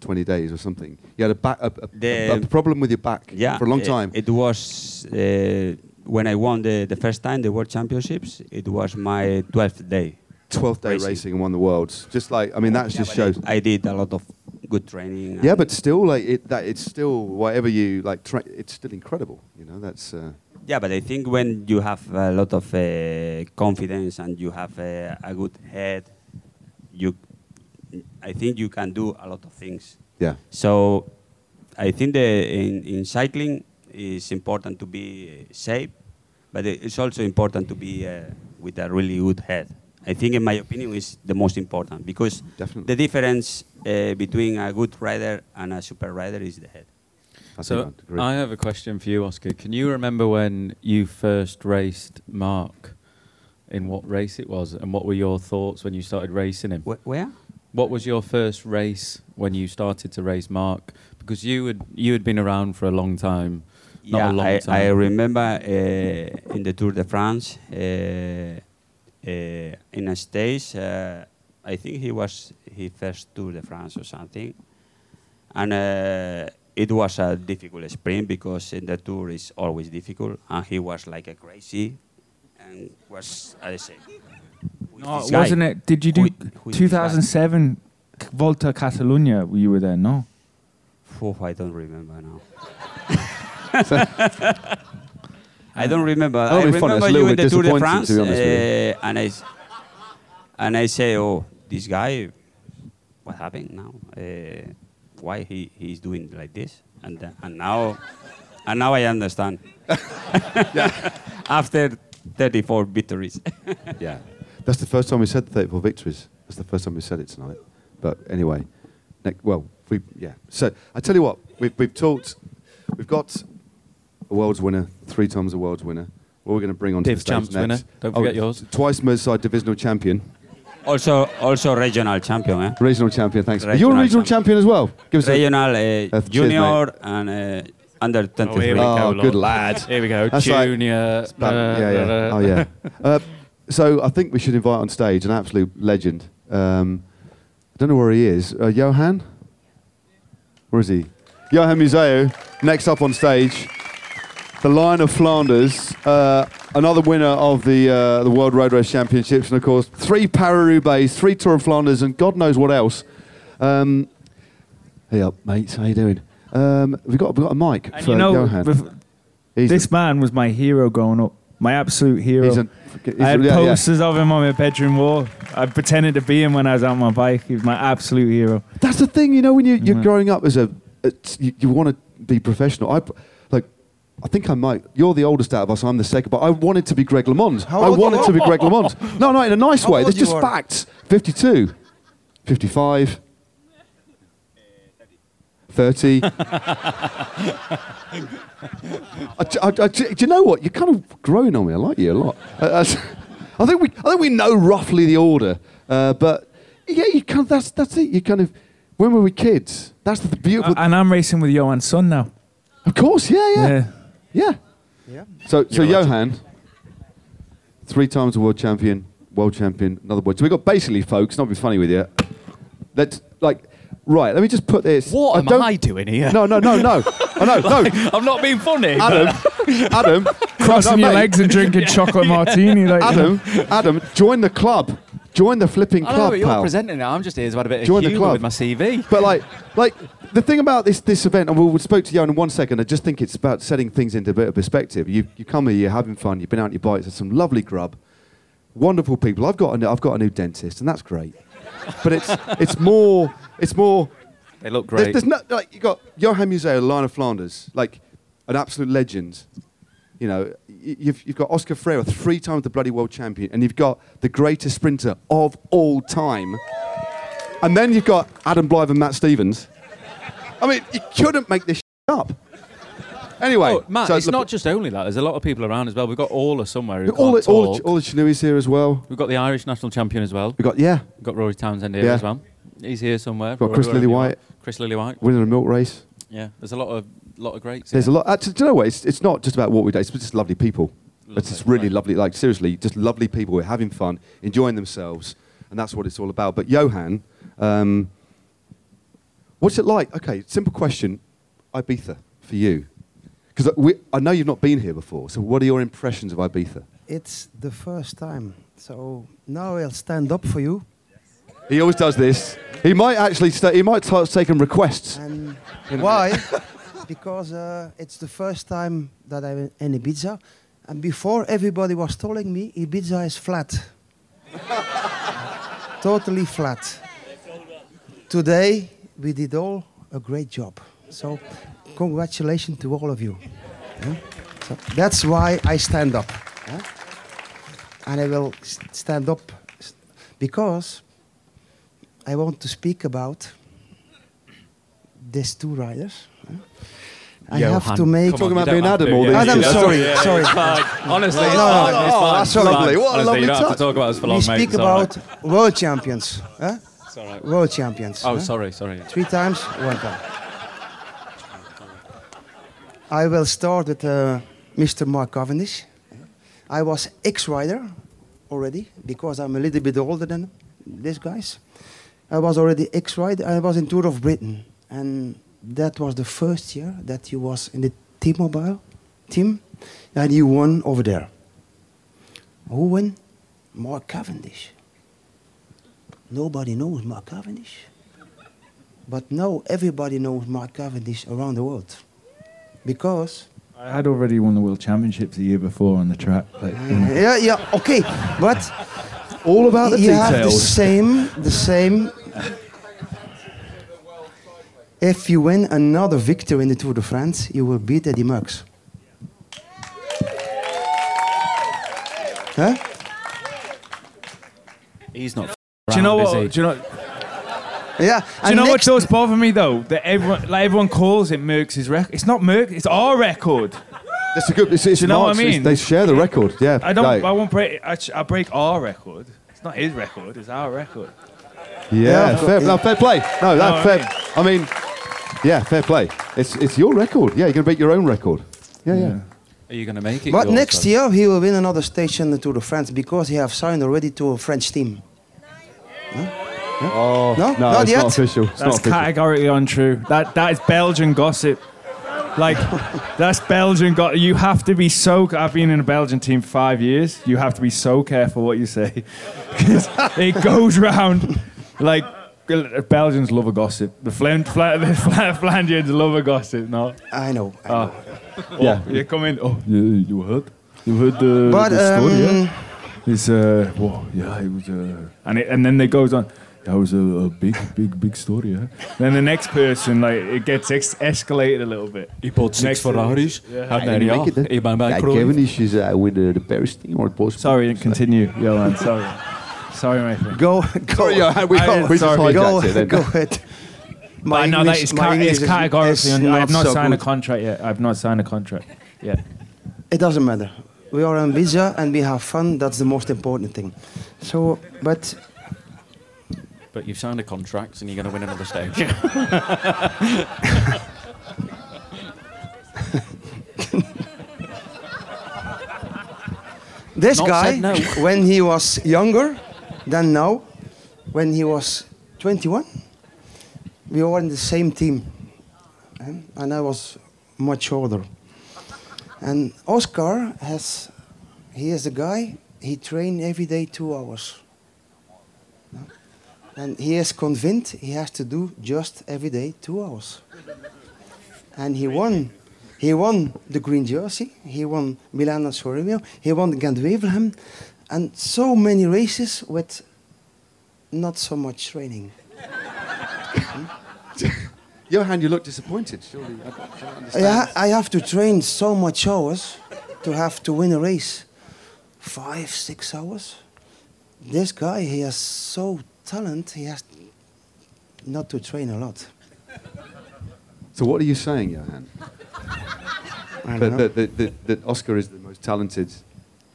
20 days or something. You had a back a, a, The- a problem with your back yeah, for a long time. It, was uh, when I won the, the first time the World Championships. It was my 12th day. 12th day racing. racing and won the worlds. Just like I mean, that Yeah, just shows. I, I did a lot of good training. yeah, but still, like it, that it's still whatever you like. Tra- it's still incredible. You know, that's. Uh, Yeah, but I think when you have a lot of uh, confidence and you have uh, a good head, you, I think you can do a lot of things. yeah. So, I think the, in, in cycling it's important to be safe, but it's also important to be uh, with a really good head. I think, in my opinion, is the most important because Definitely. the difference uh, between a good rider and a super rider is the head. I So I'd. I have a question for you, Oscar. Can you remember when you first raced Mark? In what race it was, and what were your thoughts when you started racing him? Wh- Where? What was your first race when you started to race Mark? Because you had you had been around for a long time. Not yeah, a long I, time. I remember uh, in the Tour de France, uh, uh, in a stage, uh, I think he was his first Tour de France or something, and uh, it was a difficult sprint because in the Tour is always difficult, and he was like a crazy, and was I say, No, this guy? wasn't it? Did you do Who- who is this guy? 2007 Volta Catalunya? You were there, no? Oh, I don't remember now. I don't remember. That'll I be fun. remember a you little in bit the Tour de disappointing, France, to be honest with uh, and I s- and I say, oh, this guy, what happened now? Uh, why he he's doing like this? And uh, and now and now I understand. After 34 victories. Yeah. That's the first time we said 34 victories. That's the first time we said it tonight. But anyway, next, well, we yeah. So I tell you what, we've, we've talked, we've got a world's winner, three times a world's winner. What we're going to bring on to the stage Champs next. winner. Don't forget yours. Twice Merseyside divisional champion, also also regional champion. Eh? regional champion. Thanks. Regional You're a regional champion. champion. as well. Give us a, Regional uh, Uh, cheers, junior and uh, under 23. here we Oh, go, good lad. Here we go. That's like- Junior. Yeah, yeah. Oh, yeah. So I think we should invite on stage an absolute legend. Um, I don't know where he is. Uh, Johan? Where is he? Johan Museeuw, next up on stage. The Lion of Flanders, uh, another winner of the uh, the World Road Race Championships, and of course three Paris-Roubaix, three Tour of Flanders, and God knows what else. Um, Hey up, mates. How you doing? Um, we got we got a mic And for you know, Johan. this man was my hero growing up. My absolute hero. He's a, he's I had a- yeah, yeah. posters of him on my bedroom wall. I pretended to be him when I was on my bike. He was my absolute hero. That's the thing, you know, when you, you're growing up as a, it's, you, you want to be professional. I, like, I think I might. You're the oldest out of us. I'm the second, but I wanted to be Greg LeMond. How I old wanted you to be Greg LeMond. No, no, in a nice How way. old There's just are? facts. 52, 55, eh, 30. I, I, I, do you know what? You're kind of growing on me. I like you a lot. Uh, that's- I think we, I think we know roughly the order, uh, but yeah, you kind of, that's that's it. You kind of, when were we kids? That's the beautiful. and I'm racing with Johan's son now. of course, yeah, yeah, Yeah. yeah. Yeah. So, so Johan, three times a world champion, world champion, another world. So we got basically, folks. Not be funny with you. Let's like, right. Let me just put this. What am don't- I doing here? No, no, no, no. I know, no. I'm not being funny. Adam, Adam, Crossing no, your mate. legs and drinking chocolate martini. Like, Adam, Adam, join the club. Join the flipping I know, club, but you're pal. presenting it. I'm just here to add a bit of Join the humour club. with my CV. But like, like the thing about this this event, and we'll, we'll spoke to you in one second. I just think it's about setting things into a bit of perspective. You you come here, you're having fun. You've been out on your bikes. There's some lovely grub, wonderful people. I've got a, new- I've got a new dentist, and that's great. But it's it's more it's more. They look great. there's no like you got Johan Museeuw, Lion of Flanders, like an absolute legend. You know, you've, you've got Oscar Freire, three times the bloody world champion, and you've got the greatest sprinter of all time. And then you've got Adam Blythe and Matt Stephens. I mean, you couldn't make this up. Anyway, Oh, Matt, so it's not just only that. There's a lot of people around as well. We've got Ola somewhere who all the, all, the, all the Chinuis here as well. We've got the Irish national champion as well. We've got, yeah, We've got Rory Townsend here Yeah. as well. He's here somewhere. We've got Chris wherever you are. Lillywhite Chris Lillywhite. winning a milk race. Yeah, there's a lot of lot of greats. There's a lot. Actually, do you know what? It's, it's not just about what we do. It's just lovely people. it's just really right. lovely. Like seriously, just lovely people. We're having fun, enjoying themselves, and that's what it's all about. But Johan, um, what's it like? Okay, simple question. Ibiza for you, because I know you've not been here before. So, what are your impressions of Ibiza? It's the first time. So now I'll stand up for you. He always does this. He might actually. Sta- he might start taking requests. And why? because uh, it's the first time that I'm in Ibiza. And before, everybody was telling me Ibiza is flat. totally flat. Today, we did all a great job. So, congratulations to all of you. Yeah? So that's why I stand up. yeah? And I will s- stand up s- because I want to speak about these two riders. huh? I have to make. Talking about you don't being have Adam all yeah. these Adam, years. sorry, Yeah, sorry. Honestly, No, it's no, no, It's oh, fine. that's It's fine. lovely. What a lovely you don't have touch. to talk about us for long, we speak It's about world champions. Huh? It's all right. World champions. Oh, huh? sorry, sorry. Three times, one time. I will start with uh, Mr. Mark Cavendish. I was ex-rider already because I'm a little bit older than these guys. I was already ex-rider. I was in Tour of Britain, and that was the first year that you was in the T-Mobile team, and you won over there. Who won? Mark Cavendish. Nobody knows Mark Cavendish. But now everybody knows Mark Cavendish around the world. Because, I had already won the world championships the year before on the track. Like, you know. yeah, yeah, okay, but All about the you have the same, the same. If you win another victory in the Tour de France, you will beat Eddie Merckx. Huh? He's not. Do you know around, what? is he? Do you know? Yeah. Do you and know what next- does bother me though? That everyone, like everyone calls it Merck's record. It's not Merck. It's our record. That's a good. It's, it's Do you know what I Mark's- it's- mean? They share the record. Yeah. I don't. like- I won't break. I, sh- I break our record. It's not his record. It's our record. Yeah, Yeah. fair, no, fair play. No, that No, I fair. I mean, yeah, fair play. It's it's your record. Yeah, you're gonna beat your own record. Yeah, yeah. Are you going to make it? But yours, next though? year he will win another stage in the Tour de France because he have signed already to a French team. Oh No? no, Not it's yet? not official. It's That's not official. categorically untrue. That that is Belgian gossip. Like that's Belgian got. You have to be so. I've been in a Belgian team for five years. You have to be so careful what you say, 'Cause it goes round. Like Belgians love a gossip. The Flan, Fla, the Fla, Flandrians love a gossip. No. I know. I Ah. know. Yeah. You come in. Oh, yeah, you heard? You heard the, But the story? um, yeah? It's uh, whoa, yeah, it was uh, and it, and then it goes on. That was a, a big, big, big story. Yeah. Then the next person, like, it gets ex- escalated a little bit. He bought Next six Ferraris. Yeah. Had een jaar. Ik ben bij Ja, is uh, with the, the Paris team or it. Sorry, continue, Johan. Sorry, sorry, my friend. Go, go. Sorry, Johan, we, I- we just sorry. go, hijacked it go ahead. But no, that is my ca- it's is- categorically. is un- I have not so signed a contract yet. I've not signed a contract. Yeah. It doesn't matter. We are on visa and we have fun. That's the most important thing. So, but But you've signed a contract and you're going to win another stage. this Not guy, no. when he was younger than now, when he was 21, we were in the same team, eh, and I was much older. And Oscar has, he is a guy. He train every day two hours. And he is convinced he has to do just every day two hours. And he won. He won the green jersey. He won Milano Sanremo. He won Ghent Wevelgem, and so many races with not so much training. Johan, you look disappointed. Surely, I don't, I don't understand. Yeah, I have to train so much hours to have to win a race. Five, six hours. This guy, he has so talent. He has not to train a lot. So what are you saying, Johan? I don't That, know. that, that, that, that Oscar is the most talented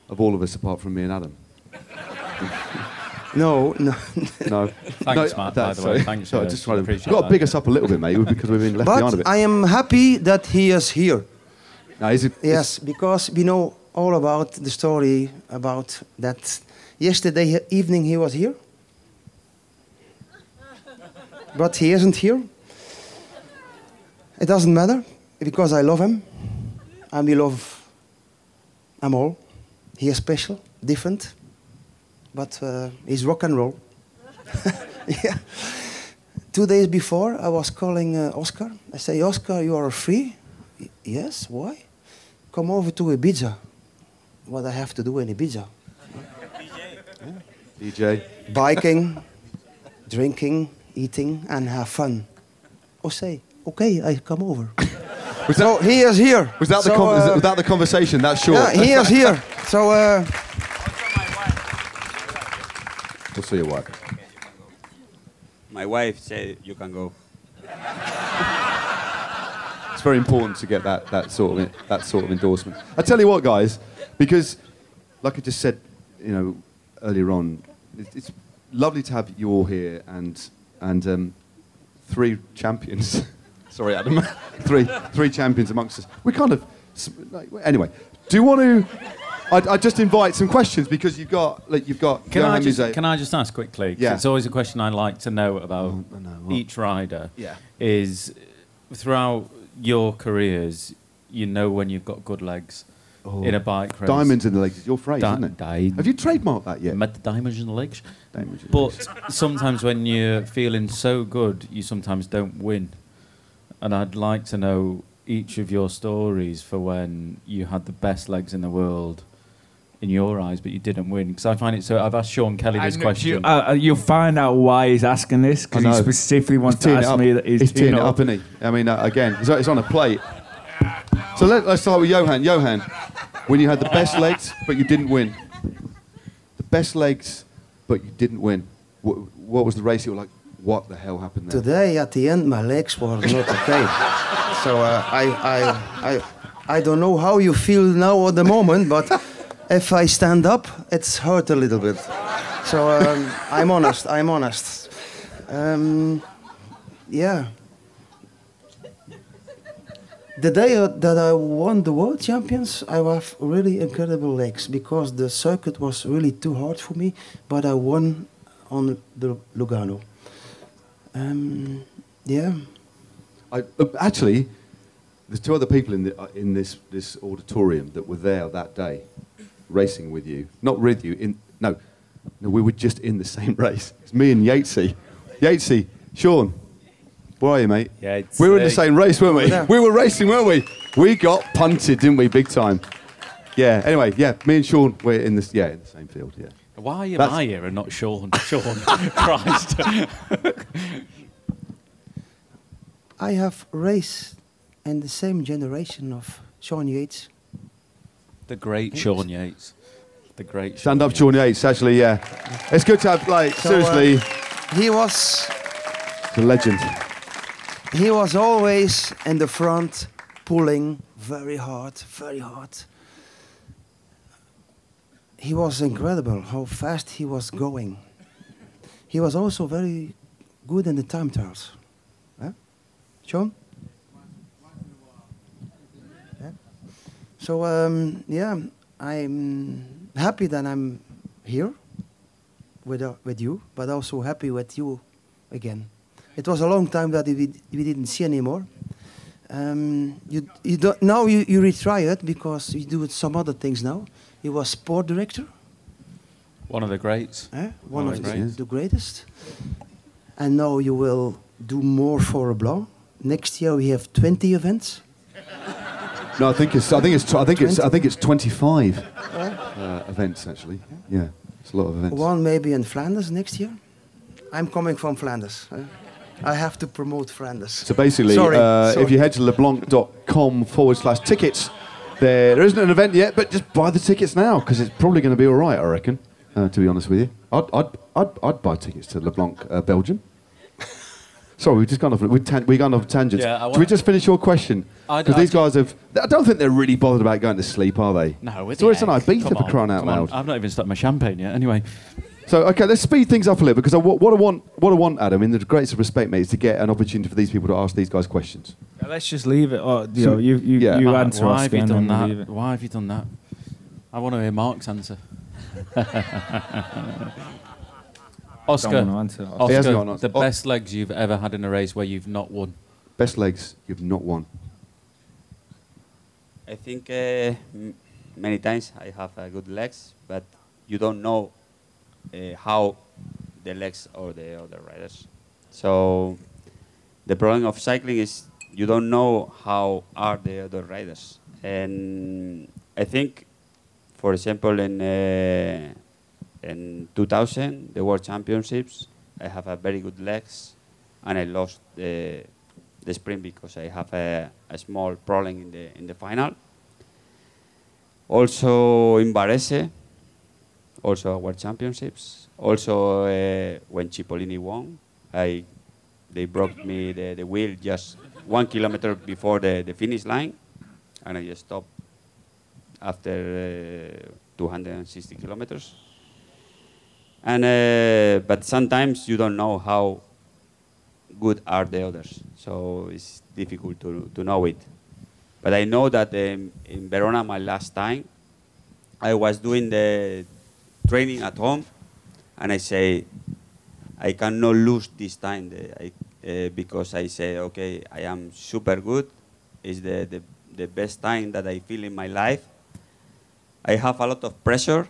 of all of us, apart from me and Adam. No, no. No. Thanks, no, Matt, by that's- the way. sorry. Thanks, Sorry, uh, just trying to. appreciate Got to that. big us up a little bit, mate, because we've been left behind a but bit. I am happy that he is here. No, is it, Yes, because we know all about the story about that. Yesterday evening he was here, but he isn't here. It doesn't matter because I love him, and we love him all. He is special, different, but uh, he's rock and roll. yeah. Two days before, I was calling uh, Oscar. I say, Oscar, you are free? "Y- Yes. Why? come over to Ibiza. What I have to do in Ibiza? DJ. DJ. Biking, drinking, eating, and have fun. Oh, say, okay, I come over. Was so he is here. was that, the, So, con- was uh, that- was that the conversation? That's short. Yeah, he is here. So, uh, We'll see your wife. My wife said you can go. It's very important to get that, that sort of that sort of endorsement. I tell you what, guys, because like I just said, you know, earlier on, it's, it's lovely to have you all here and and um, three champions. Sorry, Adam. three three champions amongst us. We kind of like, anyway. Do you want to? I, I just invite some questions because you've got like you've got. Can I, just, can I just ask quickly? Yeah. It's always a question I like to know about Oh, know, each rider. Yeah. Is throughout your careers, you know when you've got good legs Oh. in a bike race. Diamonds in the legs is your phrase, Di- isn't it? di- Have you trademarked that yet? Met the diamonds in the legs. Diamonds in the But sometimes when you're feeling so good, you sometimes don't win. And I'd like to know each of your stories for when you had the best legs in the world in your eyes, but you didn't win. Because I find it so. I've asked Sean Kelly this know- question. You, uh, uh, you'll find out why he's asking this because he specifically wants to ask up. me that he's, he's teeing you it up, isn't he? I mean, uh, again, it's, it's on a plate. So let, let's start with Johan. Johan, when you had the best legs but you didn't win, the best legs but you didn't win. What, what was the race? You were like, what the hell happened there? today at the end, my legs were not okay. so uh, I, I, I, I don't know how you feel now at the moment, but if I stand up, it's hurt a little bit. So um, I'm honest. I'm honest. Um, yeah. The day that I won the world champions, I have really incredible legs because the circuit was really too hard for me, but I won on the Lugano. Um, yeah. I, uh, actually, there's two other people in, the, uh, in this, this auditorium that were there that day, racing with you. Not with you. In no, no, we were just in the same race. It's me and Yatesy. Yatesy, Sean, where are you, mate? Yeah, it's, we were in uh, the same race, weren't we? Yeah. We were racing, weren't we? We got punted, didn't we? Big time. Yeah. Anyway, yeah. Me and Sean, we're in this. Yeah, in the same field. Yeah. Why am That's- I here and not Sean? Sean, Christ. I have raced in the same generation of Sean Yates. the great Sean Yates. The great. Stand up, Yates. Sean Yates. Actually, yeah. It's good to have like So, uh, seriously He was the legend. He was always in the front, pulling very hard, very hard. He was incredible how fast he was going. He was also very good in the time trials. Sean? Yeah. So um, yeah, I'm happy that I'm here with uh, with you, but also happy with you again. It was a long time that we, we didn't see anymore. Um, you, you don't, now you, you retry it because you do some other things now. You was sport director, One of the greats. eh? one Oh, of the, great. the greatest. And now you will do more for Blanc. Next year we have 20 events. No, I think it's. I think it's. I think it's. I think it's 25 uh, events actually. Yeah, it's a lot of events. One maybe in Flanders next year. I'm coming from Flanders. eh? I have to promote Flanders. So basically, Sorry, uh, sorry. if you head to leblanc.com forward slash tickets, there, there isn't an event yet, but just buy the tickets now because it's probably going to be all right, I reckon. Uh, to be honest with you, I'd, I'd, I'd, I'd buy tickets to LeBlanc, uh, Belgium. Sorry, we've just gone off. We've tan- we gone off tangents. Yeah, Should we just finish your question? I- Because I- these guys have. I don't think they're really bothered about going to sleep, are they? No, with So it's an. Ibiza Come for on, crying out come on. loud. I've not even started my champagne yet. Anyway, So okay, let's speed things up a little because I, what, what I want, what I want, Adam, in the greatest of respect, mate, is to get an opportunity for these people to ask these guys questions. Yeah, let's just leave it. Or, you So- know, you, you, yeah. you Mark, answer why Oscar have you done then we'll leave that? Why have you done that? I want to hear Mark's answer. Oscar, answer that. He hasn't got Oscar an the Oh. best legs you've ever had in a race where you've not won. Best legs you've not won. I think uh, m- many times I have uh, good legs, but you don't know uh, how the legs or the other riders. So the problem of cycling is you don't know how are the other riders. And I think, for example, in uh, in 2000, the World Championships, I have a very good legs, and I lost the the sprint because I have a, a small problem in the in the final. Also in Varese, also World Championships. Also uh, when Cipollini won, I they broke me the, the wheel just one kilometer before the, the finish line, and I just stopped after uh, 260 kilometers. And uh, but sometimes you don't know how good are the others, so it's difficult to, to know it. But I know that um, in Verona, my last time, I was doing the training at home, and I say, I cannot lose this time I, uh, because I say, okay, I am super good. It's the, the, the best time that I feel in my life. I have a lot of pressure,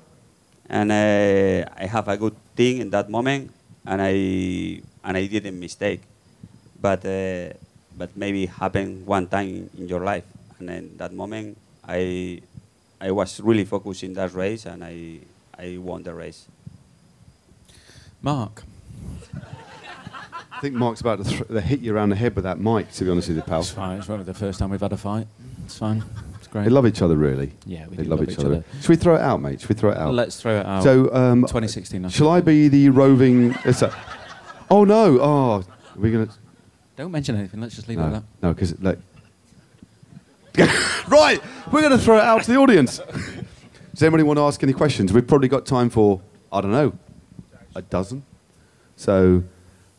and uh, I have a good thing in that moment, and I and I didn't mistake. But uh, but maybe happen one time in your life, and in that moment, I I was really focused in that race, and I I won the race. Mark, I think Mark's about to th- to hit you around the head with that mic. To be honest with you, pal. it's fine. It's only the first time we've had a fight. It's fine. It's great. They love each other, really. Yeah, we they do love, each, other. Should we throw it out, mate? Should we throw it out? Let's throw it out. So, um, 2016. I shall I be the roving? Is that? Oh no! Oh, are we gonna? Don't mention anything. Let's just leave it No, at that. no, because like. right, we're going to throw it out to the audience. Does anybody want to ask any questions? We've probably got time for I don't know, a dozen. So,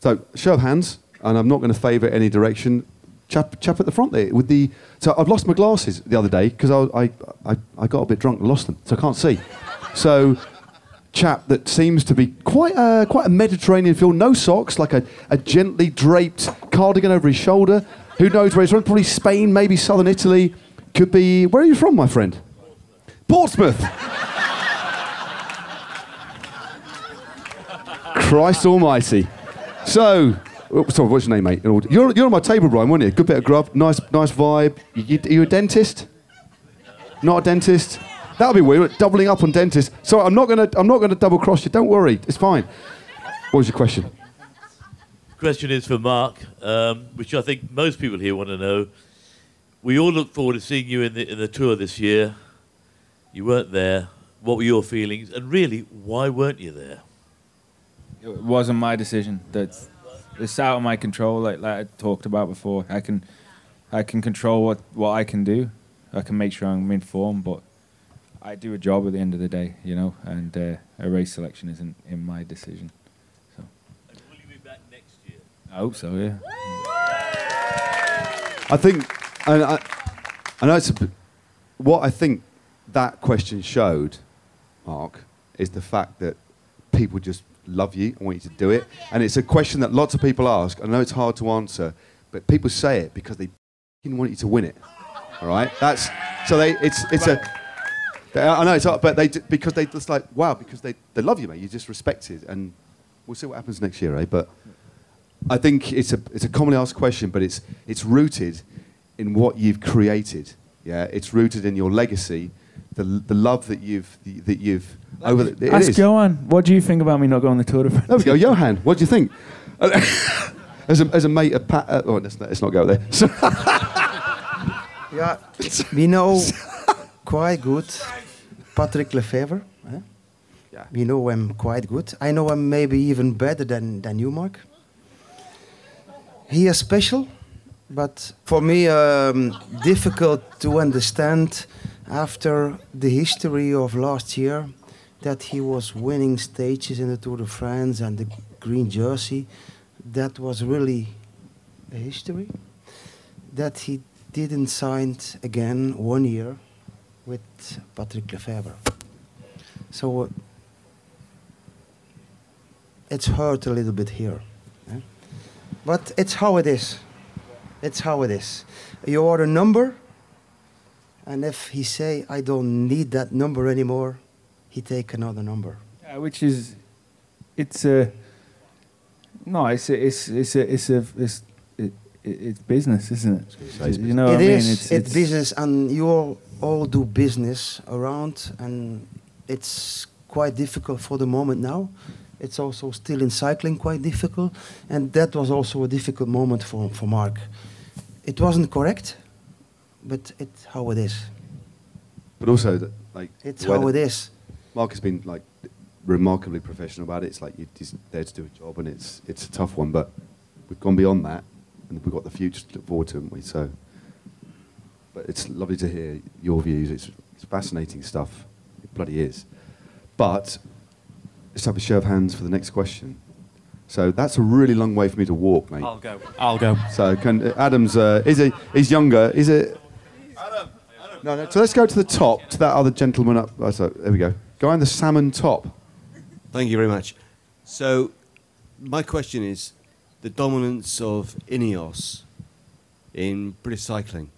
so show of hands, and I'm not going to favour any direction. Chap, chap at the front there with the. So I've lost my glasses the other day because I, I, I, I got a bit drunk and lost them, so I can't see. So chap that seems to be quite a, quite a Mediterranean feel, no socks, like a, a gently draped cardigan over his shoulder. Who knows where he's from? Probably Spain, maybe southern Italy. Could be. Where are you from, my friend? Portsmouth. Christ Almighty. So, oh, sorry, what's your name, mate? You're, you're on my table, Brian, weren't you? Good bit of grub, nice, nice vibe. You, you, you a dentist? Not a dentist? That'll be weird. Doubling up on dentist. Sorry, I'm not gonna, I'm not gonna double cross you. Don't worry, it's fine. What was your question? Question is for Mark, um, which I think most people here want to know. We all look forward to seeing you in the in the tour this year. You weren't there. What were your feelings? And really, why weren't you there? It wasn't my decision. That's it's out of my control. Like, like I talked about before, I can I can control what, what I can do. I can make sure I'm in form, but I do a job at the end of the day, you know. And uh, a race selection isn't in my decision. So. And will you be back next year? I hope so. Yeah. I think, and I, I know it's a, what I think that question showed, Mark, is the fact that people just love you and want you to do it. And it's a question that lots of people ask. I know it's hard to answer, but people say it because they want you to win it. All right? That's, so they, it's, it's a, I know it's hard, but they, because they just like, wow, because they, they love you, mate. You're just respected. And we'll see what happens next year, eh? But I think it's a, it's a commonly asked question, but it's, it's rooted in what you've created. Yeah, it's rooted in your legacy, the, the love that you've, that you've over the, it Ask is. Johan, what do you think about me not going on the Tour de France? There we go, Johan. What do you think? as, a, as a mate of Pat, uh, oh, let's, not- let's not go there. So, Yeah, we know quite good Patrick Lefevere. eh? Yeah. We know him quite good. I know him maybe even better than, than you, Mark. He is special, but for me, um, difficult to understand after the history of last year that he was winning stages in the Tour de France and the green jersey. That was really a history. That he didn't sign again one year with Patrick Lefevere. So uh, it's hurt a little bit here. eh? But it's how it is. It's how it is. You are a number, and if he say, I don't need that number anymore, he take another number. Yeah, which is, it's a, no, it's a, it's it's a, it's a, it's, it, it, it's business, isn't it? say it's you know It what I mean? is, it's, business, and you all, all do business around, and it's quite difficult for the moment now. It's also still in cycling quite difficult, and that was also a difficult moment for, for Mark. It wasn't correct, but it's how it is. but also, that, like, It's how that it is. Mark has been like remarkably professional about it. It's like you're just there to do a job, and it's it's a tough one. But we've gone beyond that, and we've got the future to look forward to, haven't we? So, but it's lovely to hear your views. It's, it's fascinating stuff. It bloody is. But let's have a show of hands for the next question. So that's a really long way for me to walk, mate. I'll go. I'll go. So can Adam's uh, is he he's younger? Is it? No, no. So let's go to the top to that other gentleman up. Oh, so there we go. Guy in the salmon top. Thank you very much. So, my question is the dominance of Ineos in British cycling.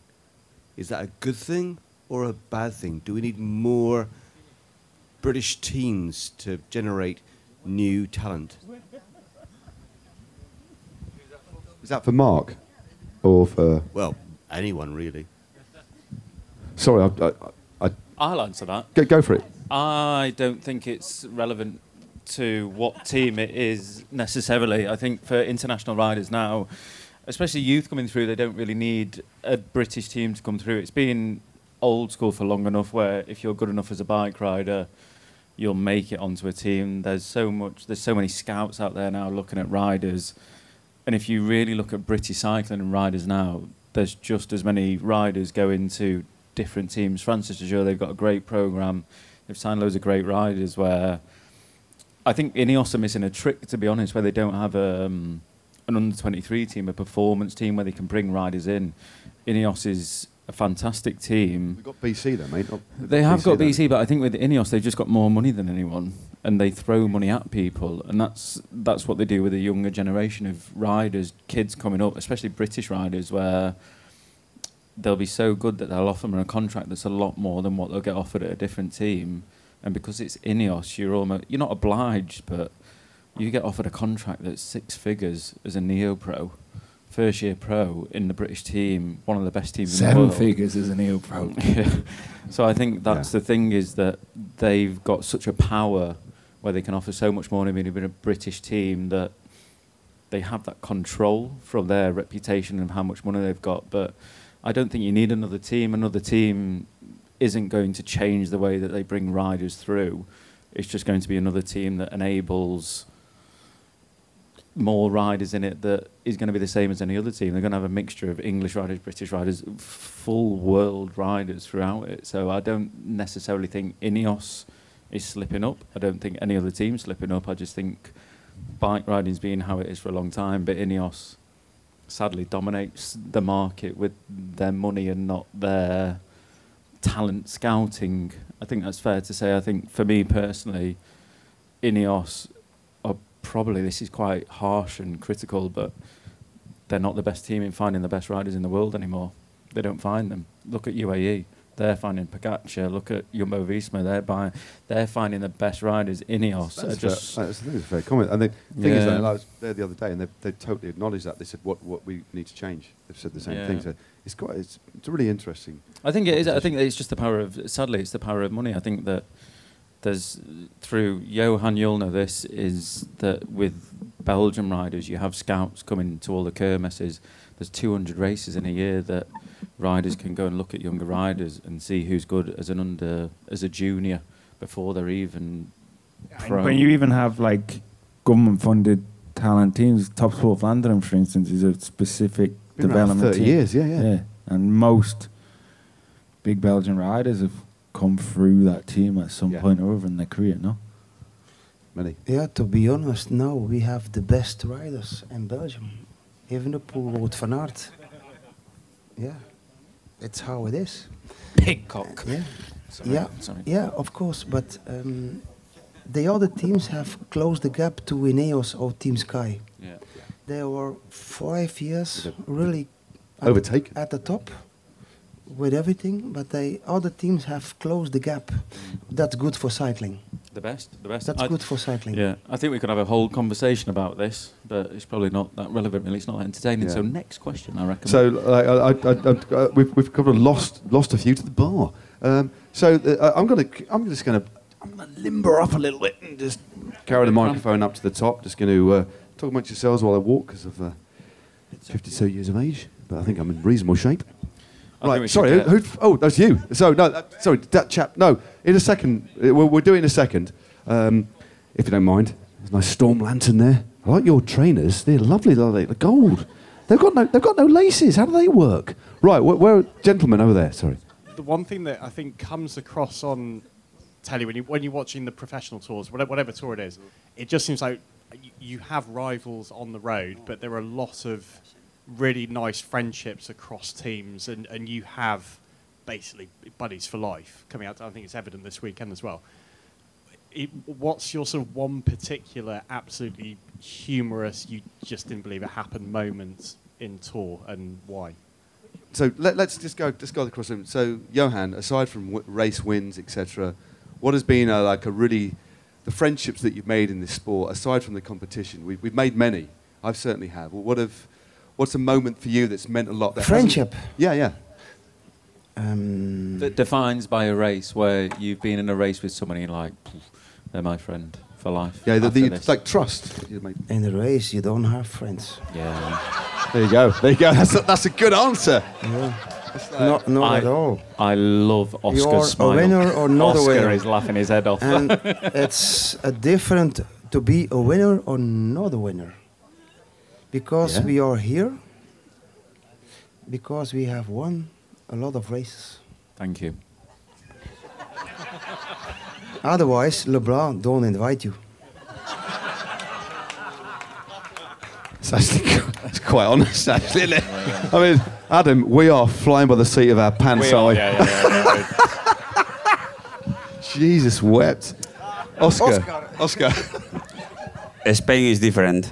Is that a good thing or a bad thing? Do we need more British teams to generate new talent? Is that for Mark, or for? Well, anyone really. Sorry, I, I, I I'll answer that. go, go for it. I don't think it's relevant to what team it is necessarily. I think for international riders now, especially youth coming through, they don't really need a British team to come through. It's been old school for long enough where if you're good enough as a bike rider, you'll make it onto a team. There's so much there's so many scouts out there now looking at riders. And if you really look at British cycling and riders now, there's just as many riders going to different teams. Française des Jeux, they've got a great program. They've signed loads of great riders. Where I think Ineos are missing a trick, to be honest, where they don't have um, an under 23 team, a performance team where they can bring riders in. Ineos is a fantastic team. We've got BC there, mate. not- They have got don't BC, but I think with Ineos they've just got more money than anyone, and they throw money at people, and that's that's what they do with a younger generation of riders, kids coming up, especially British riders, where they'll be so good that they'll offer them a contract that's a lot more than what they'll get offered at a different team, and because it's Ineos, you're almost you're not obliged, but you get offered a contract that's six figures as a neo pro, first year pro in the British team, one of the best teams in the Seven world. figures as a neo pro. Yeah. So I think that's the thing is that they've got such a power where they can offer so much more than being a British team that they have that control from their reputation and how much money they've got. But I don't think you need another team. Another team isn't going to change the way that they bring riders through. It's just going to be another team that enables more riders in it that is going to be the same as any other team. They're going to have a mixture of English riders, British riders, full world riders throughout it. So I don't necessarily think Ineos is slipping up. I don't think any other team's slipping up. I just think bike riding's been how it is for a long time, but Ineos sadly dominates the market with their money and not their talent scouting. I think that's fair to say. I think for me personally, Ineos are probably this is quite harsh and critical, but they're not the best team in finding the best riders in the world anymore. They don't find them. Look at UAE. They're finding Pogacar. Look at Jumbo Visma. They're buying. They're finding the best riders. Ineos That's, just. fair, that's, I think it's a fair comment. And the thing is, Yeah. that I was there the other day, and they, they totally acknowledged that. They said, "What what we need to change." They've said the same Yeah. thing. So it's quite it's, it's really interesting. I think it is. I think it's just the power of. Sadly, it's the power of money. I think that there's through Johan, you'll know this is that with Belgian riders, you have scouts coming to all the kermesses. There's 200 races in a year that riders can go and look at younger riders and see who's good as an under as a junior before they're even pro. When you even have like government funded talent teams, Top Sport Vlaanderen, for instance, is a specific Been around for development 30 team. years, yeah, yeah. And most big Belgian riders have come through that team at some Yeah. point or other in their career, no? Many. Yeah, to be honest, now we have the best riders in Belgium. even Evenepoel, Wout van Aert. Yeah, it's how it is. Pidcock. Yeah, Sorry, yeah, sorry. yeah, of course. But um, the other teams have closed the gap to Ineos or Team Sky. Yeah. They were five years really at, Overtaken. at the top with everything, but the other teams have closed the gap. That's good for cycling. The best, the best. That's I- good for cycling. Yeah, I think we could have a whole conversation about this, but it's probably not that relevant. Really, it's not that entertaining. Yeah. So next question, I reckon. So uh, I, I, I, I, uh, we've, we've covered lost lost a few to the bar. Um, so uh, I'm gonna I'm just gonna I'm gonna limber up a little bit and just carry the microphone up to the top. Just going to uh, talk amongst yourselves while I walk because of uh, 52 years of age, but I think I'm in reasonable shape. I think Right, sorry. get- Who, who, oh, that's you. So no, that, sorry, that chap. No, in a second. uh, We'll, we'll do it in a second, um, if you don't mind. There's a nice storm lantern there. I like your trainers. They're lovely. They're the gold. They've got no. They've got no laces. How do they work? Right, where, where gentleman over there? Sorry. the one thing that I think comes across on telly when you when you're watching the professional tours, whatever, whatever tour it is, it just seems like you, you have rivals on the road, but there are a lot of really nice friendships across teams, and, and you have basically buddies for life coming out. I think it's evident this weekend as well. It, what's your sort of one particular absolutely humorous, you just didn't believe it happened moment in tour, and why? So let, us just go. Let's go across the room. So Johan, aside from w- race wins, etc., what has been uh, like a really the friendships that you've made in this sport, aside from the competition? We've, we've made many. I've certainly have. What have What's a moment for you that's meant a lot? that hasn't- Friendship. Yeah, yeah. Um, that defines by a race where you've been in a race with somebody and like, they're my friend for life. Yeah, the, the, it's like trust. In the race, you don't have friends. yeah. There you go. There you go. That's a, that's a good answer. Not, not I, at all. I love Oscar's You're smile. a winner or not Oscar a winner. is laughing his head off. and it's a different to be a winner or not a winner. Because Yeah. we are here, because we have won a lot of races. Thank you. Otherwise, LeBlanc don't invite you. It's actually it's quite honest, actually, isn't it? I mean, Adam, we are flying by the seat of our pants, aren't we? Jesus wept. Oscar. Oscar. Spain is different.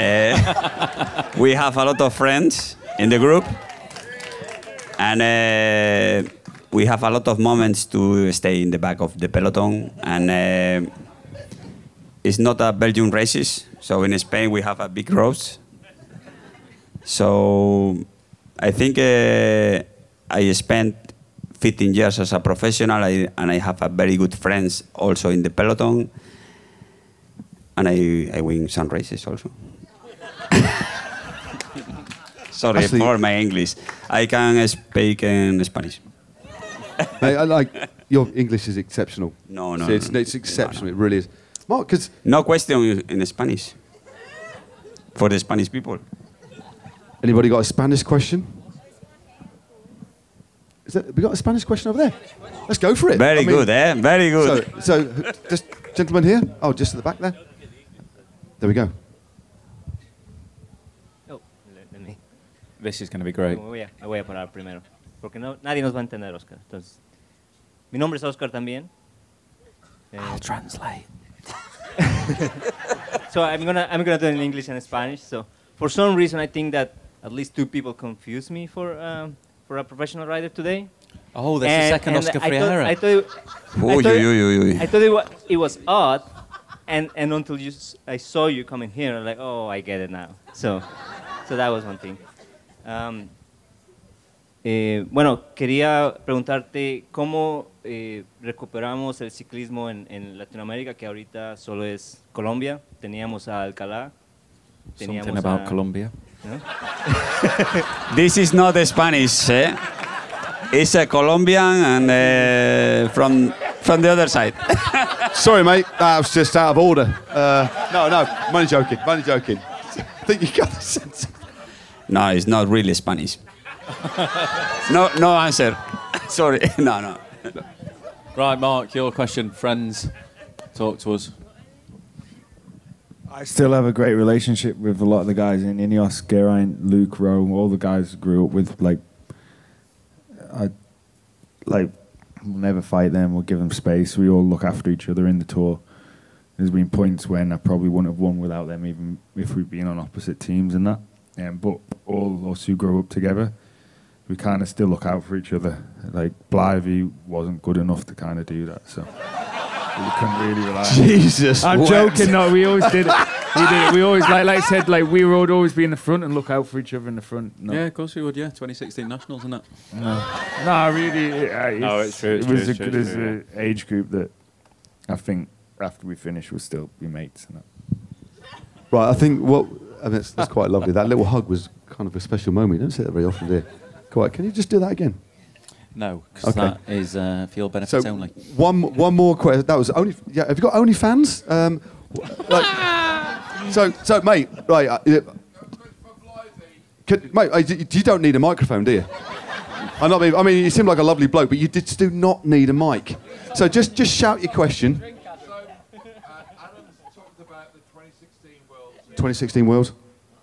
Uh, we have a lot of friends in the group, and uh, we have a lot of moments to stay in the back of the peloton. And uh, it's not a Belgian races. So in Spain we have a big roast. So I think uh, I spent 15 years as a professional, I, and I have a very good friends also in the peloton, and I, I win some races also. Sorry Actually- for my English. I can speak in Spanish. Mate, I like your English is exceptional. No, no, So it's, no, no. it's exceptional. It really is. Mark, because No question in Spanish for the Spanish people. anybody got a Spanish question? Is that, we got a Spanish question over there? Let's go for it. Very good, eh? Very good. So, so just gentleman here. Oh, just at the back there. There we go. Oh, let- let me- This is going to be great. Me voy, a, me voy a parar primero, porque no, nadie nos va a entender, Oscar. Entonces, mi nombre es Oscar también. Eh, I'll translate. so I'm gonna I'm gonna do it in English and Spanish. So for some reason, I think that at least two people confused me for um, for a professional rider today. Oh, there's the second Oscar I thought, Freire. I thought, Uy, I thought, it was, it was odd, and and until you s- I saw you coming here, I'm like, oh, I get it now. So so that was one thing. Um, eh, bueno, quería preguntarte cómo eh, recuperamos el ciclismo en, en Latinoamérica, que ahorita solo es Colombia. Teníamos a Alcalá. Teníamos Something about a- Colombia. ¿no? This is not Spanish, eh? It's a Colombian and uh, from from the other side. Sorry, mate. That was just out of order. Uh, no, no. I'm only joking. I'm only joking. I think you got the sense. No, it's not really Spanish. No, no answer. Sorry, no, no. Right, Mark, your question. Friends, talk to us. I still have a great relationship with a lot of the guys in Ineos, Geraint, Luke, Rowe, all the guys I grew up with. Like, I like we'll never fight them. We'll give them space. We all look after each other in the tour. There's been points when I probably wouldn't have won without them, even if we'd been on opposite teams and that. Um, but all of us who grow up together, we kind of still look out for each other. Like Blythe wasn't good enough to kind of do that, so we couldn't really rely. on. Jesus I'm wept. joking. No, we always did it. We did it. We always like, like I said, like we would always be in the front and look out for each other in the front. No. Yeah, of course we would. Yeah, 2016 nationals and that. No, no, really. Uh, No, it's true, it's it was true, a good true, as it's true, a age group that I think after we finish we'll still be mates. And that. Right, I think what I mean, that's, that's quite lovely. That little hug was kind of a special moment. You don't see that very often, do you? Quite. Can you just do that again? No, because Okay. that is uh, for your benefit So only. one one more question. That was only. Yeah, have you got OnlyFans? Um, like, so so mate, right? Uh, yeah. Can, mate, uh, you you don't need a microphone, do you? I'm not I mean, you seem like a lovely bloke, but you just do not need a mic. So just just shout your question. 2016 World.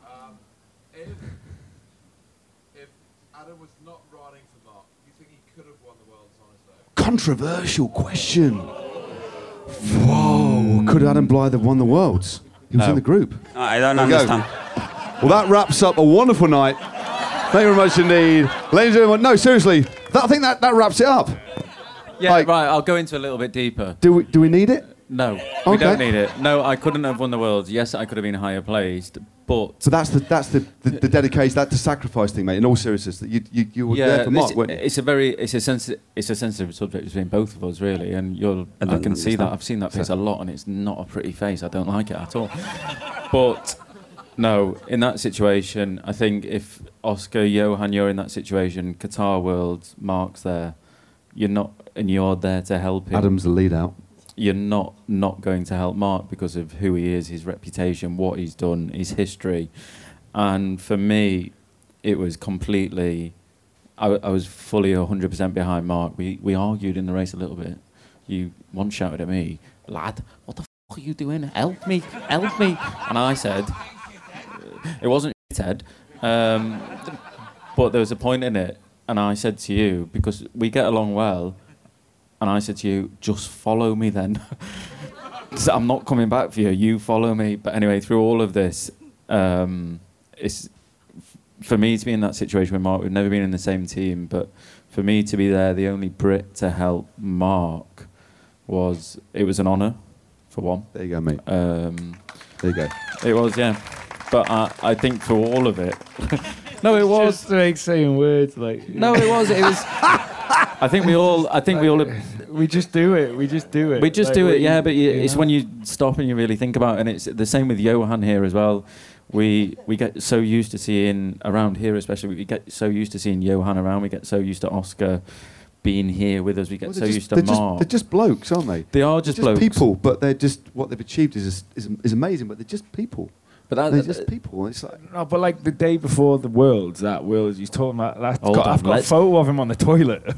Um, if, if Adam was not riding for Mark, do you think he could have won the Worlds on his own? Controversial question. Whoa, could Adam Blythe have won the Worlds? He was No. in the group. I don't There we understand. Well, that wraps up a wonderful night. Thank you very much indeed. Ladies and gentlemen, no, seriously, that, I think that, that wraps it up. Yeah, right. I'll go into a little bit deeper. Do we, do we need it? No, we don't need it. No, I couldn't have won the world. Yes, I could have been higher placed, but So that's the that's the, the, the dedication, that's the sacrifice thing, mate. In all seriousness, that you you, you were there for Mark, this- it's a very it's a sensitive it's a sensitive subject between both of us really, and you'll I I, can see that. I've seen that face a lot, and it's not a pretty face. I don't like it at all. but no, in that situation, I think if Oscar Johan, you're in that situation, Qatar World, Mark's there, you're not, and you're there to help him. Adam's the lead out. You're not not going to help Mark because of who he is, his reputation, what he's done, his history, and for me, it was completely. I was fully 100% behind Mark. We we argued in the race a little bit. You once shouted at me, lad, what the f- are you doing? Help me, help me! And I said, it wasn't Ted, um, but there was a point in it, and I said to you because we get along well, and I said to you, just follow me then. I'm not coming back for you. You follow me. But anyway, through all of this, um, it's for me to be in that situation with Mark. We've never been in the same team, but for me to be there, the only Brit to help Mark was it was an honour for one. There you go, mate. Um, there you go. It was, yeah. But I, I think for all of it, no, it was Just like saying words like. No, it was. It was. I think we all. I think we all. We just do it. We just do it. We just Like, do it, yeah. But you, it's know? when you stop and you really think about it, and it's the same with Johan here as well. We we get so used to seeing around here, especially we get so used to seeing Johan around. We get so used to Oscar being here with us. We get Well, so they're, used to they're, just, they're just blokes, aren't they? They are just They're blokes. people, but they're just what they've achieved is is, is amazing. But they're just people. But that- they're just people. It's like No, but like the day before the Worlds, that Worlds, he's talking about. That's Hold got, on, I've got a let's- photo of him on the toilet,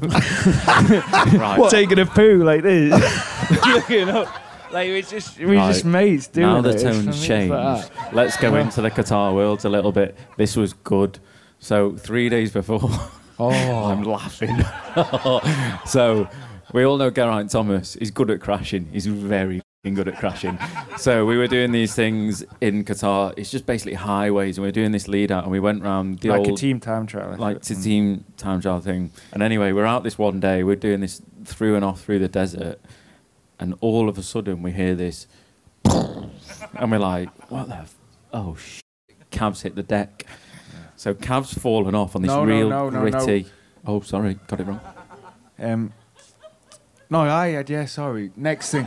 Right. taking a poo like this. looking up. like we just we Right. just mates doing now the it. It's tone's it's changed. like that. Let's go Well- into the Qatar worlds a little bit. This was good. So three days before, oh, I'm laughing. so we all know Geraint Thomas. He's good at crashing. He's very f***ing good at crashing. so we were doing these things in Qatar. It's just basically highways, and we were doing this lead out, and we went round the like old a team time trial. like to team time trial thing. And anyway, we're out this one day. We're doing this through and off through the desert, and all of a sudden we hear this, and we're like, "What the? F- oh sh!" Cavs hit the deck. So Cavs fallen off on this No, real no, no. gritty. Oh, sorry, got it wrong. Um, no, I had yeah. Sorry. Next thing,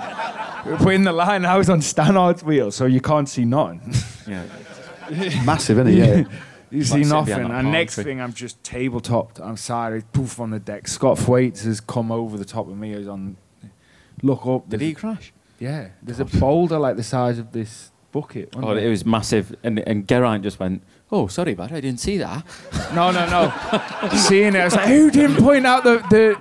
we're in the line. I was on Stannard's wheel, so you can't see nothing. Yeah. massive, isn't it? Yeah. You see nothing. And next thing, I'm just tabletopped. I'm sorry, poof on the deck. Scott Thwaites has come over the top of me. He's on. Look up. Did he crash? Yeah. There's a boulder like the size of this bucket. Oh, there? it was massive, and and Geraint just went, "Oh, sorry, bud, I didn't see that." No, no, no. Seeing it, I was like, who didn't point out the, the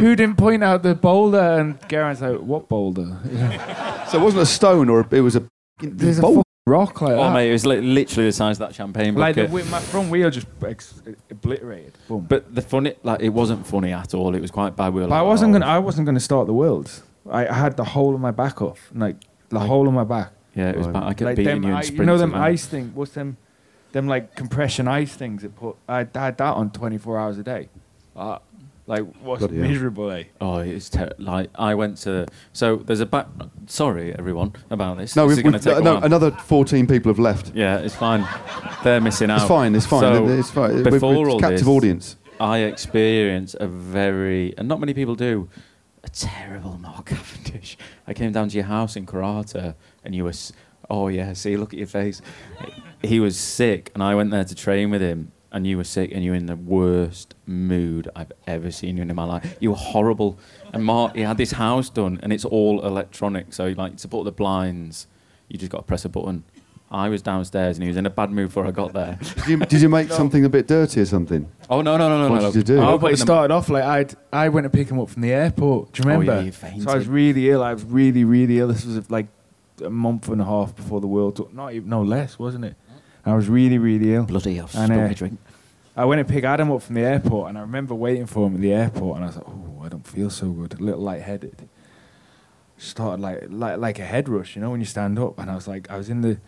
who didn't point out the boulder? And Geraint's like, what boulder? So it wasn't a stone, or it was a. There's a boulder. rock like Oh, that. mate, it was li- literally the size of that champagne like the, bucket. wheel- my front wheel just ex- obliterated. Boom. but the funny, like, it wasn't funny at all. It was quite bad. We were But I wasn't "Oh." gonna. I wasn't gonna start the worlds. I, I had the whole of my back off, like the Like- whole of my back. Yeah, it was bad. I kept like beating them, you in I- sprints. you know as them well. ice thing. What's them? Them like compression ice things that put. I had that on 24 hours a day. Uh, like what's Bloody hell. miserable, eh? Oh, it's ter- like I went to. So there's a back. Sorry, everyone, about this. No, this we've, going we've, to take a no, another 14 people have left. Yeah, it's fine. They're missing out. It's fine. It's fine. So, it's fine. We're- Before we're all captive this, audience. I experienced a very, and not many people do, a terrible Mark Cavendish. I came down to your house in Quarrata, and you were, oh yeah, see, look at your face. He was sick, and I went there to train with him, and you were sick, and you were in the worst mood I've ever seen you in in my life. You were horrible. And Mark, he had this house done, and it's all electronic, so like to put the blinds, you just got to press a button. I was downstairs, and he was in a bad mood before I got there. Did you, did you make something a bit dirty or something? Oh no no no no What no! did you do? Oh, but it started off like I'd, I went to pick him up from the airport. Do you Oh, yeah, remember? you so I was really ill. I was really, really ill. This was like a month and a half before the World Tour. Not even, no less, wasn't it? I was really, really ill. Bloody, I've And, uh, my drink. I went to pick Adam up from the airport, and I remember waiting for him at the airport, and I was like, "Oh, I don't feel so good, a little lightheaded." Started like like like a head rush, you know, when you stand up, and I was like, I was in the,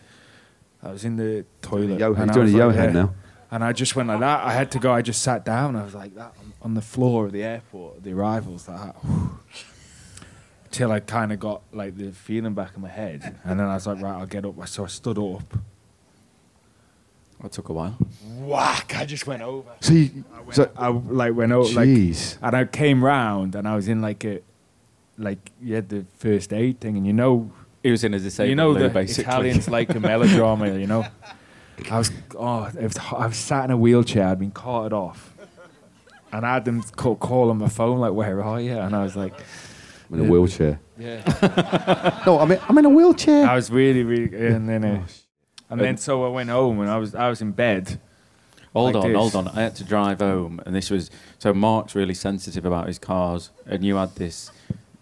I was in the toilet. Yo- and he's I doing was a like, yo-head yeah. now. And I just went like that. I had to go. I just sat down. I was like that on, on the floor of the airport, the arrivals, like that. Till I kind of got like the feeling back in my head, and then I was like, right, I'll get up. So I stood up. That took a while. Whack! I just went over. So, you, so I like went out like, and I came round, and I was in like a, like you had the first aid thing, and you know, He was in as a disabled you know the basically. Italians like a melodrama, you know. I was oh, it was, I was sat in a wheelchair. I'd been carted off, and I had them call, call on my phone like, "Where are you?" And I was like, I'm in a wheelchair. "Yeah." No, I mean, I'm in a wheelchair. I was really, really, and then, Oh, and then so I went home, and I was, I was in bed. Hold like on, this. hold on. I had to drive home, and this was so. Mark's really sensitive about his cars, and you had this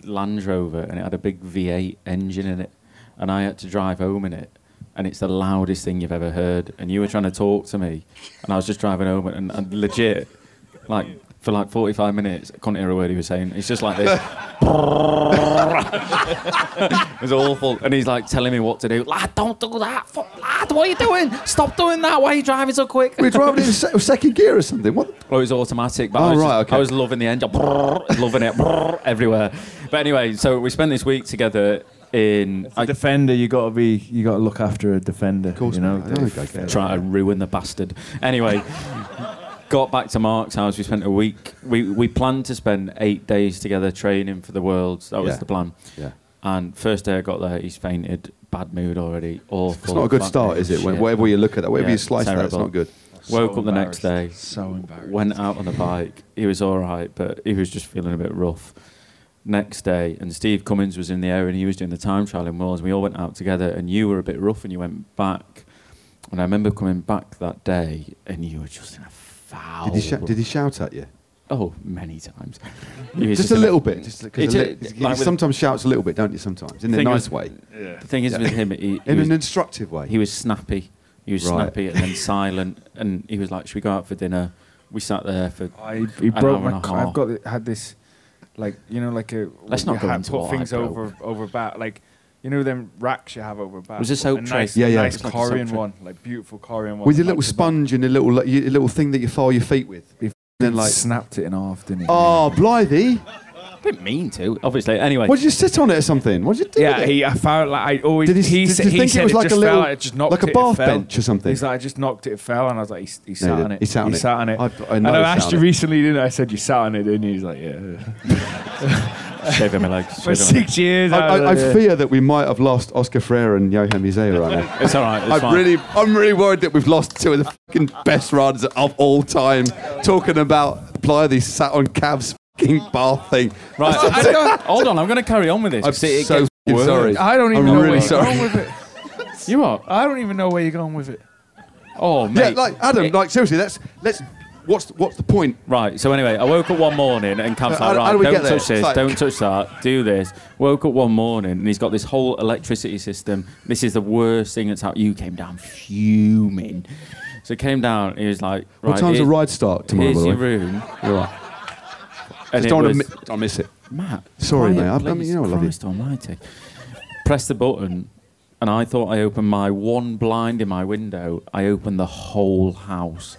Land Rover, and it had a big V8 engine in it, and I had to drive home in it, and it's the loudest thing you've ever heard. And you were trying to talk to me, and I was just driving home, and, and legit, like for like 45 minutes, I couldn't hear a word he was saying. It's just like this. it was awful. And he's like telling me what to do. Lad, don't do that. Fuck, lad, what are you doing? Stop doing that. Why are you driving so quick? We're driving in se- second gear or something. What? Well, it was automatic, but Oh, I, was right, just- okay. I was loving the engine, loving it everywhere. But anyway, so we spent this week together, in. A defender, you got to be, you got to look after a defender. Of course, you know. mate. I I try to ruin the bastard. Anyway, got back to Mark's house. We spent a week. We we planned to spend eight days together training for the Worlds. That was Yeah. the plan. Yeah. And first day I got there, he's fainted. Bad mood already. Awful. It's not a good Flat start, mate, is it? When, shit. whatever you look at that, wherever Yeah, you slice that, it's terrible. not good. Woke up the next day. So embarrassed. Went out on the bike. He was all right, but he was just feeling a bit rough. Next day, and Steve Cummings was in the area and he was doing the time trial in Wales. We all went out together, and you were a bit rough and you went back. And I remember coming back that day, and you were just in a foul. Did he, sh- did he shout at you? Oh, many times. He was Just a little bit. Just, 'cause It a li- ju- he with- sometimes shouts a little bit, don't you? Sometimes in a Thing nice is- way. The thing is Yeah. with him, he, he in was, an instructive way. he was snappy. He was Right. snappy and then silent, and he was like, "Should we go out for dinner?" We sat there for. I, he an broke hour my. and a c- half. I've got it- had this, like you know, like a. Let's you not go ha- into put what I things broke. over over back, like you know them racks you have over back. was this but a tray. Nice, Yeah, yeah. nice It's like a Korean one, like beautiful Korean one. With your little sponge and a little, like, your little thing that you file your feet with. He Then like, snapped it in half, didn't he? Ah, oh, Blythe, didn't mean to, obviously. Anyway, what did you sit on it or something? What did you do? Yeah, it? he. I found like I always. Did he- he, did said, you he think it said was like a just little- fell, I just knocked like a it, it bath fell. bench or something? He's like, I just knocked it, it fell, and I was like, he, he sat he on did. it. He sat on it. sat on it. I- I and know I he asked sat you it. recently, didn't I? I said you sat on it, didn't you? He's like, yeah. shaving my legs. For shaving my six years. I, I, uh, I, I like, fear that we might have lost Oscar Freire and Johan Museeuw right now. It's all right. It's I'm fine. really, I'm really worried that we've lost two of the fucking best riders of all time. Talking about Blythe sat on Cav's fucking bath thing. Right, I don't- hold on. I'm going to carry on with this. I'm 'cause it, it so gets fucking worse. sorry. I don't even I'm know really where sorry. you're going with it. You are. I don't even know where you're going with it. Oh, Yeah, mate. like Adam, like seriously, let's let's. What's what's the point? Right. So anyway, I woke up one morning and Cam's Uh, like, how- right, how do we don't get there? touch this, It's like- don't touch that, do this. Woke up one morning and he's got this whole electricity system. This is the worst thing that's out. You came down fuming. So he came down. He was like, right, What time's the here- ride start tomorrow? Here's by the your way? room. You're right. And Just don't, was- mi- don't miss it. Matt. Sorry, mate. I- I mean, you know I love you. Christ almighty. Press the button, and I thought I opened my one blind in my window. I opened the whole house.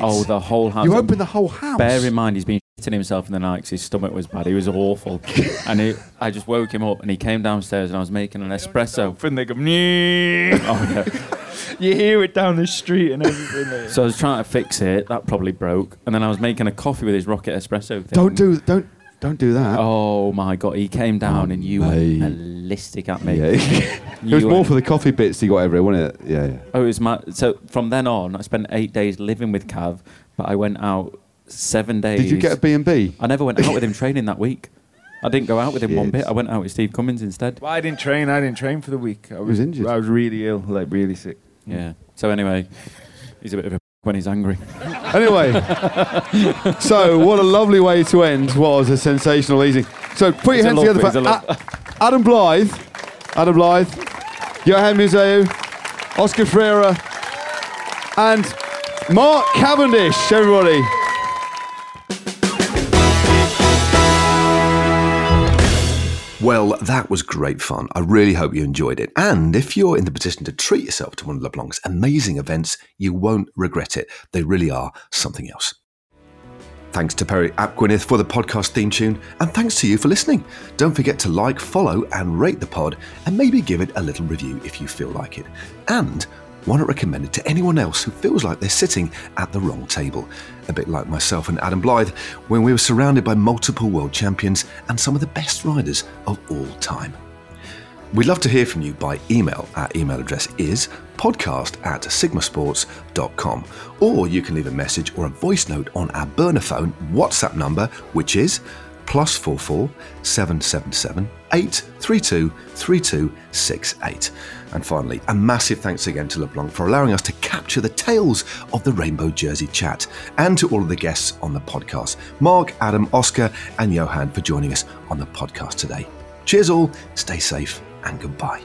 Oh, the whole house. You opened the whole house. Bear in mind, he's been shitting himself in the night 'cause his stomach was bad. He was awful. and he, I just woke him up, and he came downstairs, and I was making an espresso. And they go, "Nyeh." Oh, yeah. you hear it down the street and everything. So I was trying to fix it. That probably broke. And then I was making a coffee with his rocket espresso thing. Don't do don't don't do that. Oh my god, he came down Oh, and you mate. went ballistic at me. Yeah. it was more for the coffee bits he got over it, wasn't it? Yeah, yeah. Oh, it was my. So from then on, I spent eight days living with Cav, but I went out seven days. Did you get a B and B? I never went out with him training that week. I didn't go out with him one bit. I went out with Steve Cummings instead. Well, I didn't train. I didn't train for the week. I was, was injured. I was really ill, like really sick. Yeah. So anyway, he's a bit of a when he's angry. Anyway, so what a lovely way to end was a sensational easy. So put your hands together for. A- Adam Blythe, Adam Blythe, Johan Museeuw, Oscar Freire, and Mark Cavendish. Everybody. Well, that was great fun. I really hope you enjoyed it. And if you're in the position to treat yourself to one of LeBlanc's amazing events, you won't regret it. They really are something else. Thanks to Perry Ap Gwynedd for the podcast theme tune, and thanks to you for listening. Don't forget to like, follow, and rate the pod, and maybe give it a little review if you feel like it. And why not recommend it to anyone else who feels like they're sitting at the wrong table? A bit like myself and Adam Blythe, when we were surrounded by multiple world champions and some of the best riders of all time. We'd love to hear from you by email. Our email address is podcast at sigmasports.com. Or you can leave a message or a voice note on our burner phone WhatsApp number, which is plus 44 777 832 3268. And finally, a massive thanks again to LeBlanc for allowing us to capture the tales of the Rainbow Jersey chat, and to all of the guests on the podcast Mark, Adam, Oscar, and Johan for joining us on the podcast today. Cheers, all, stay safe, and goodbye.